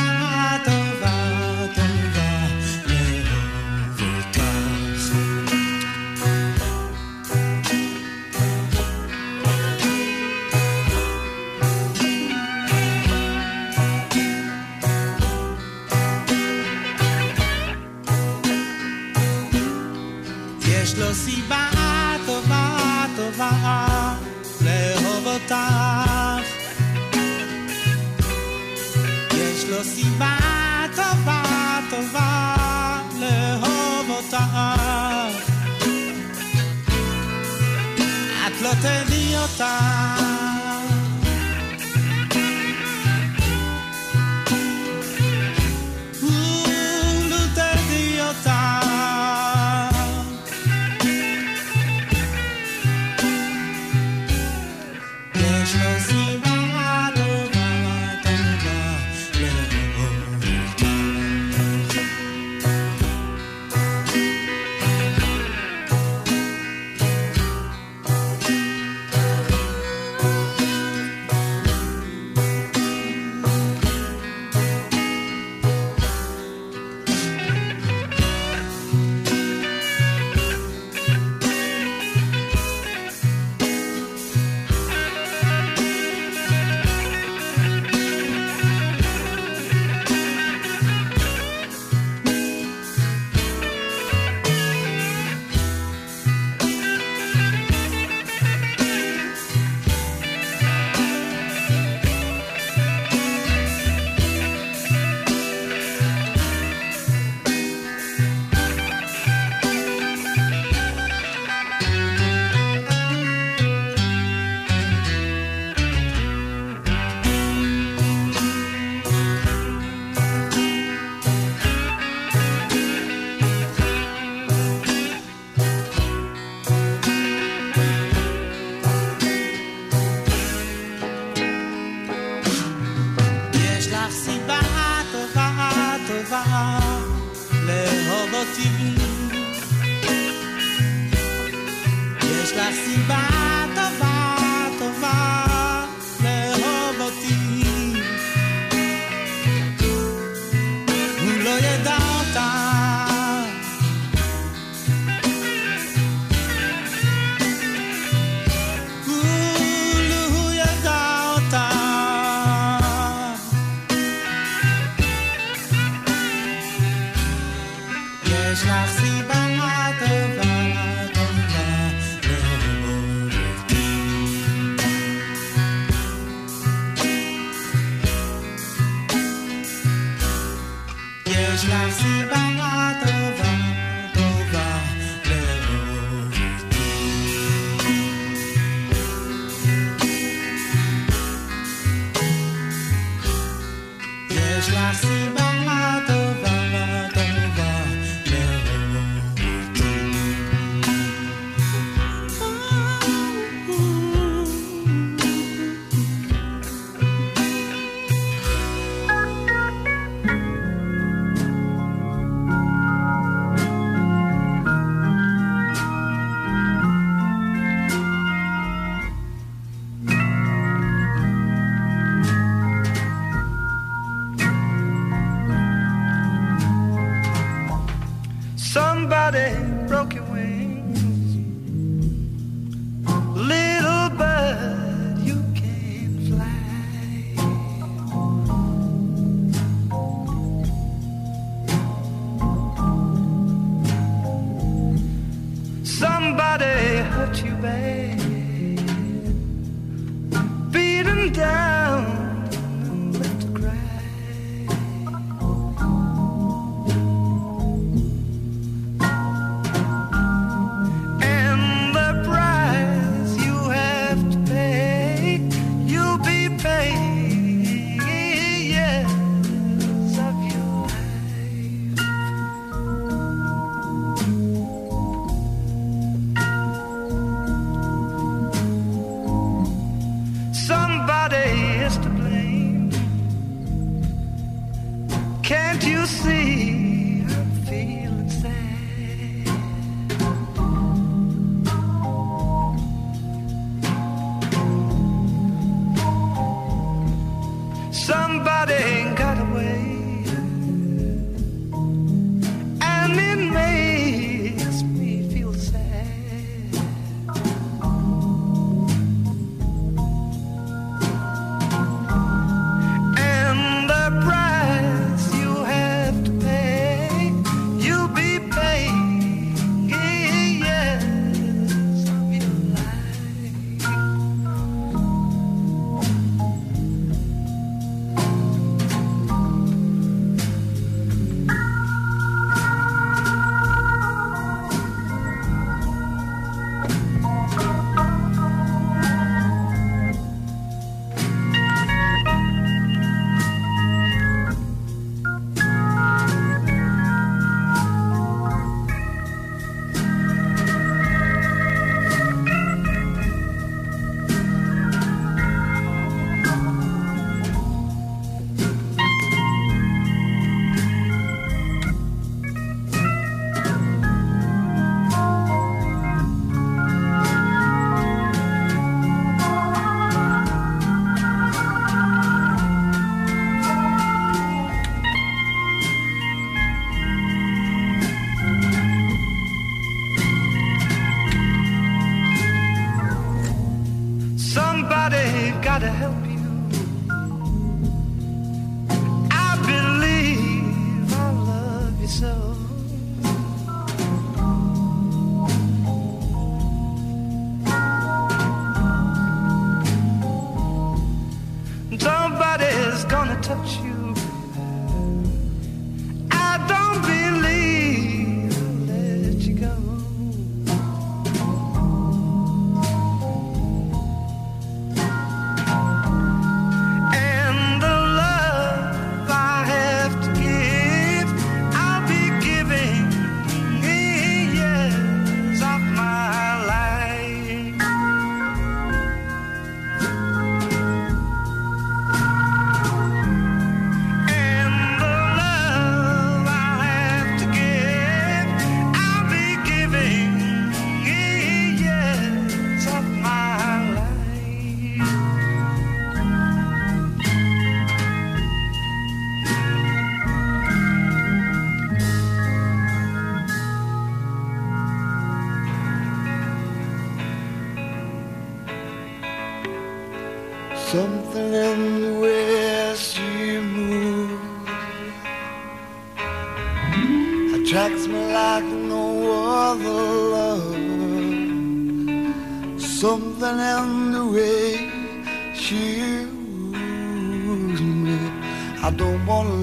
don't want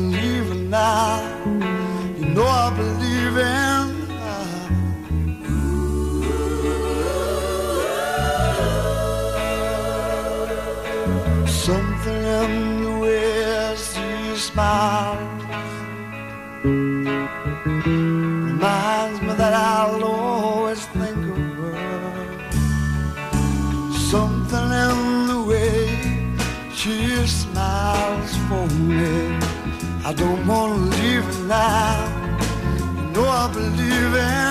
living.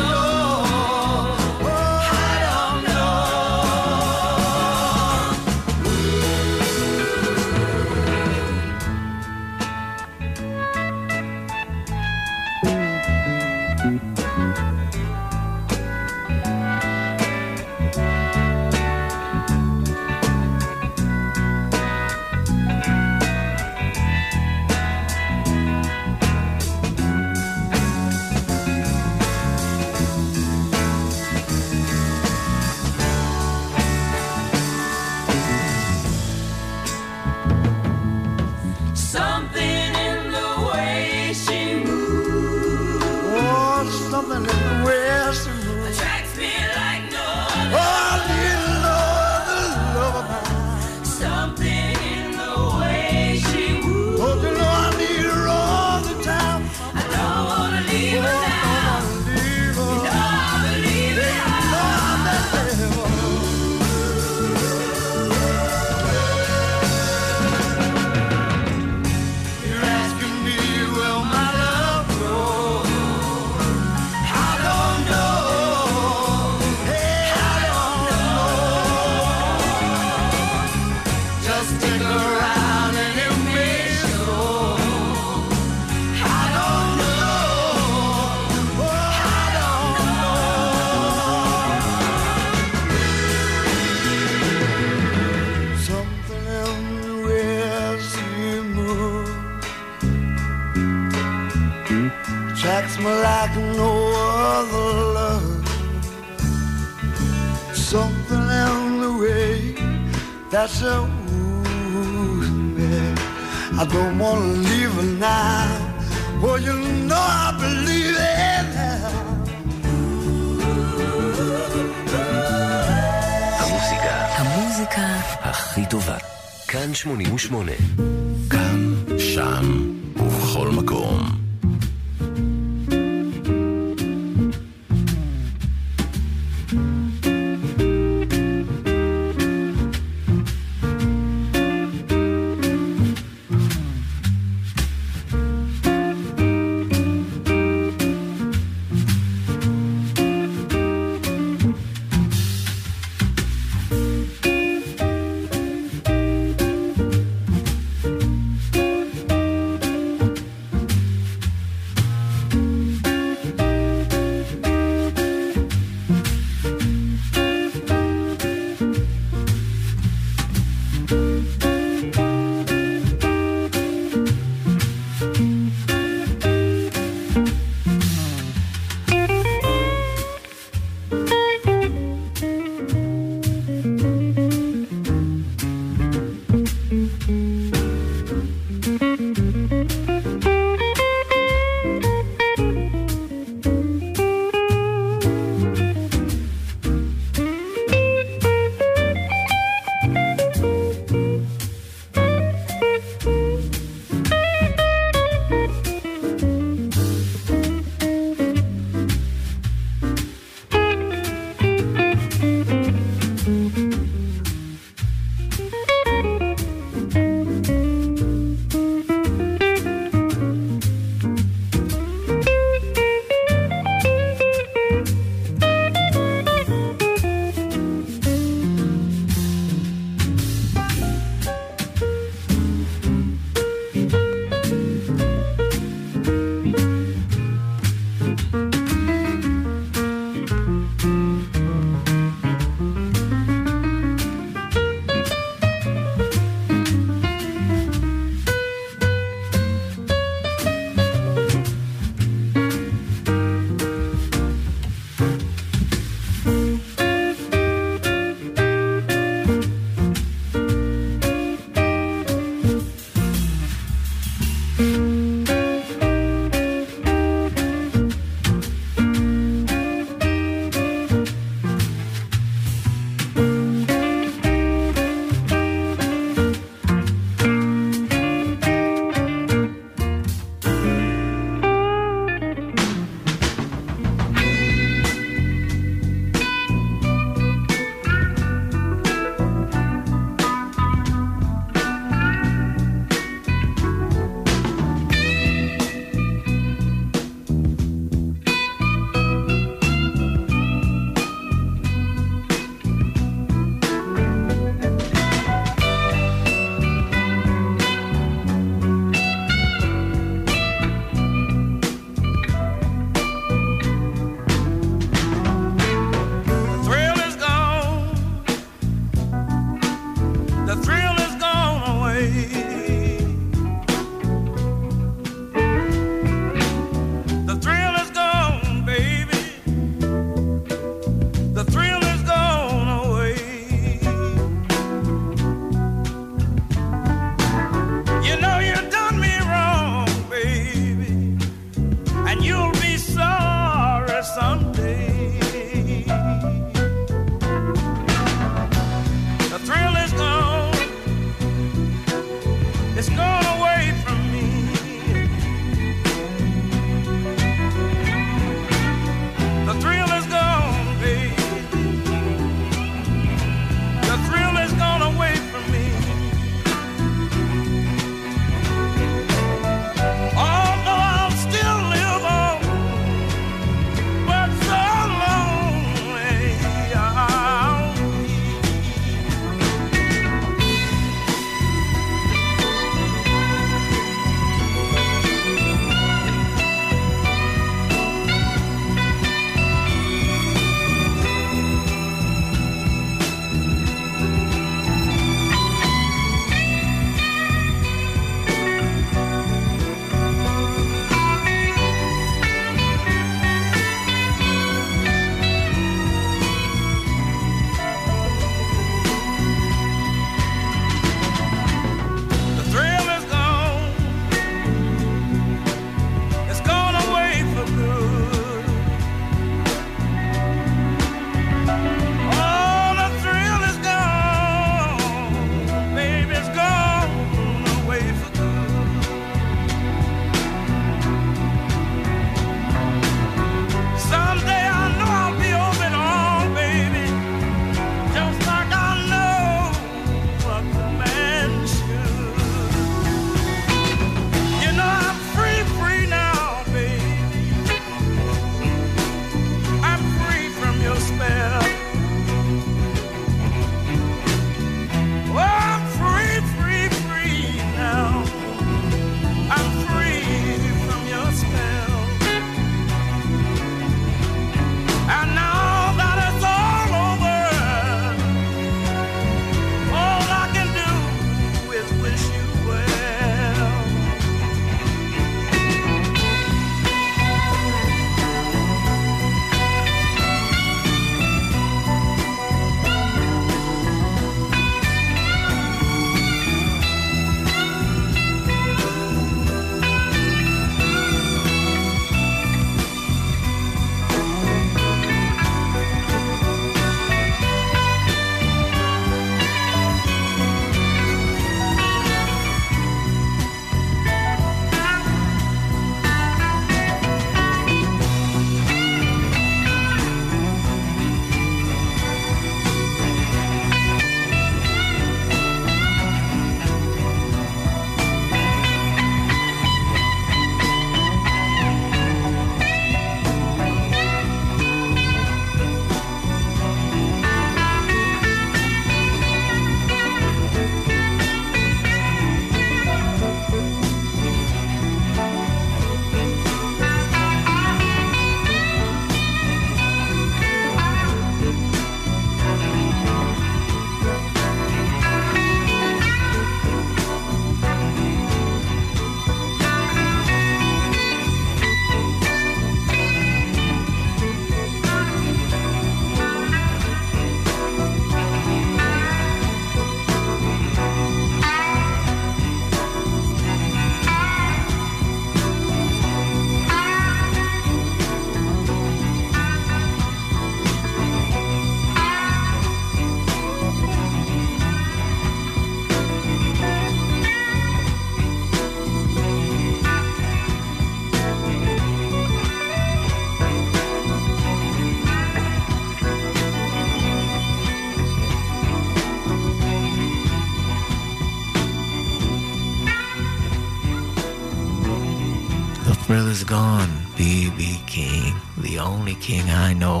Gone, B.B. King, the only king I know.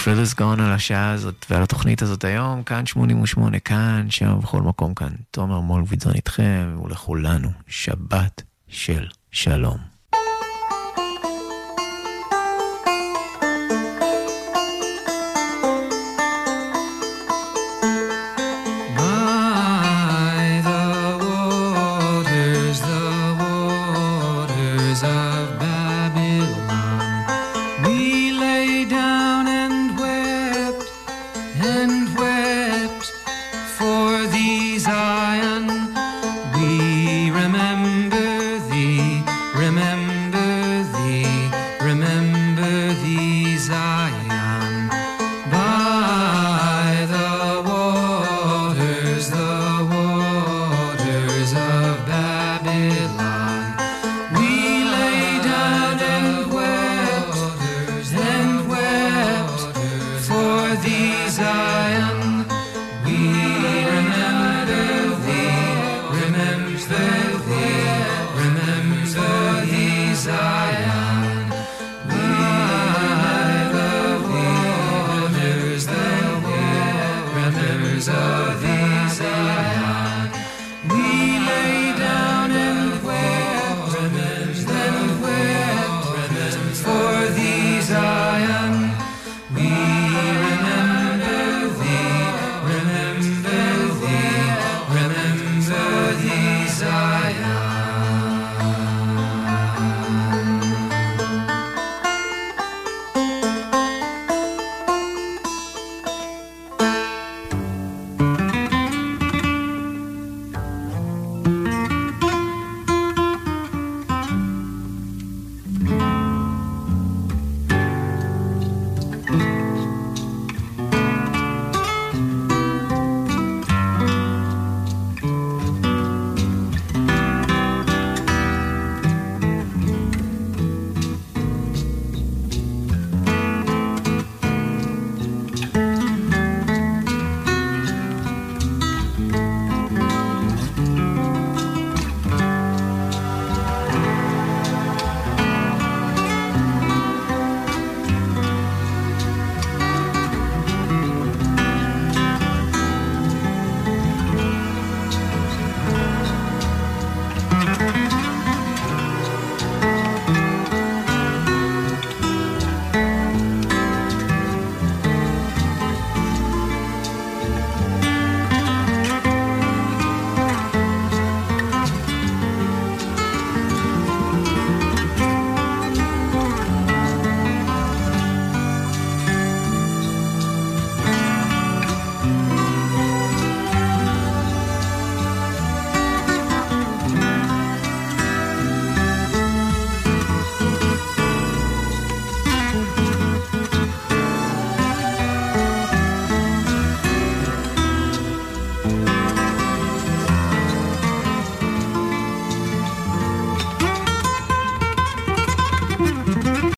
Thrill is gone על השעה הזאת ועל התוכנית הזאת היום, כאן 88, כאן, שם, בכל מקום כאן. תומר מולביטזון איתכם, ולכולנו, שבת של שלום.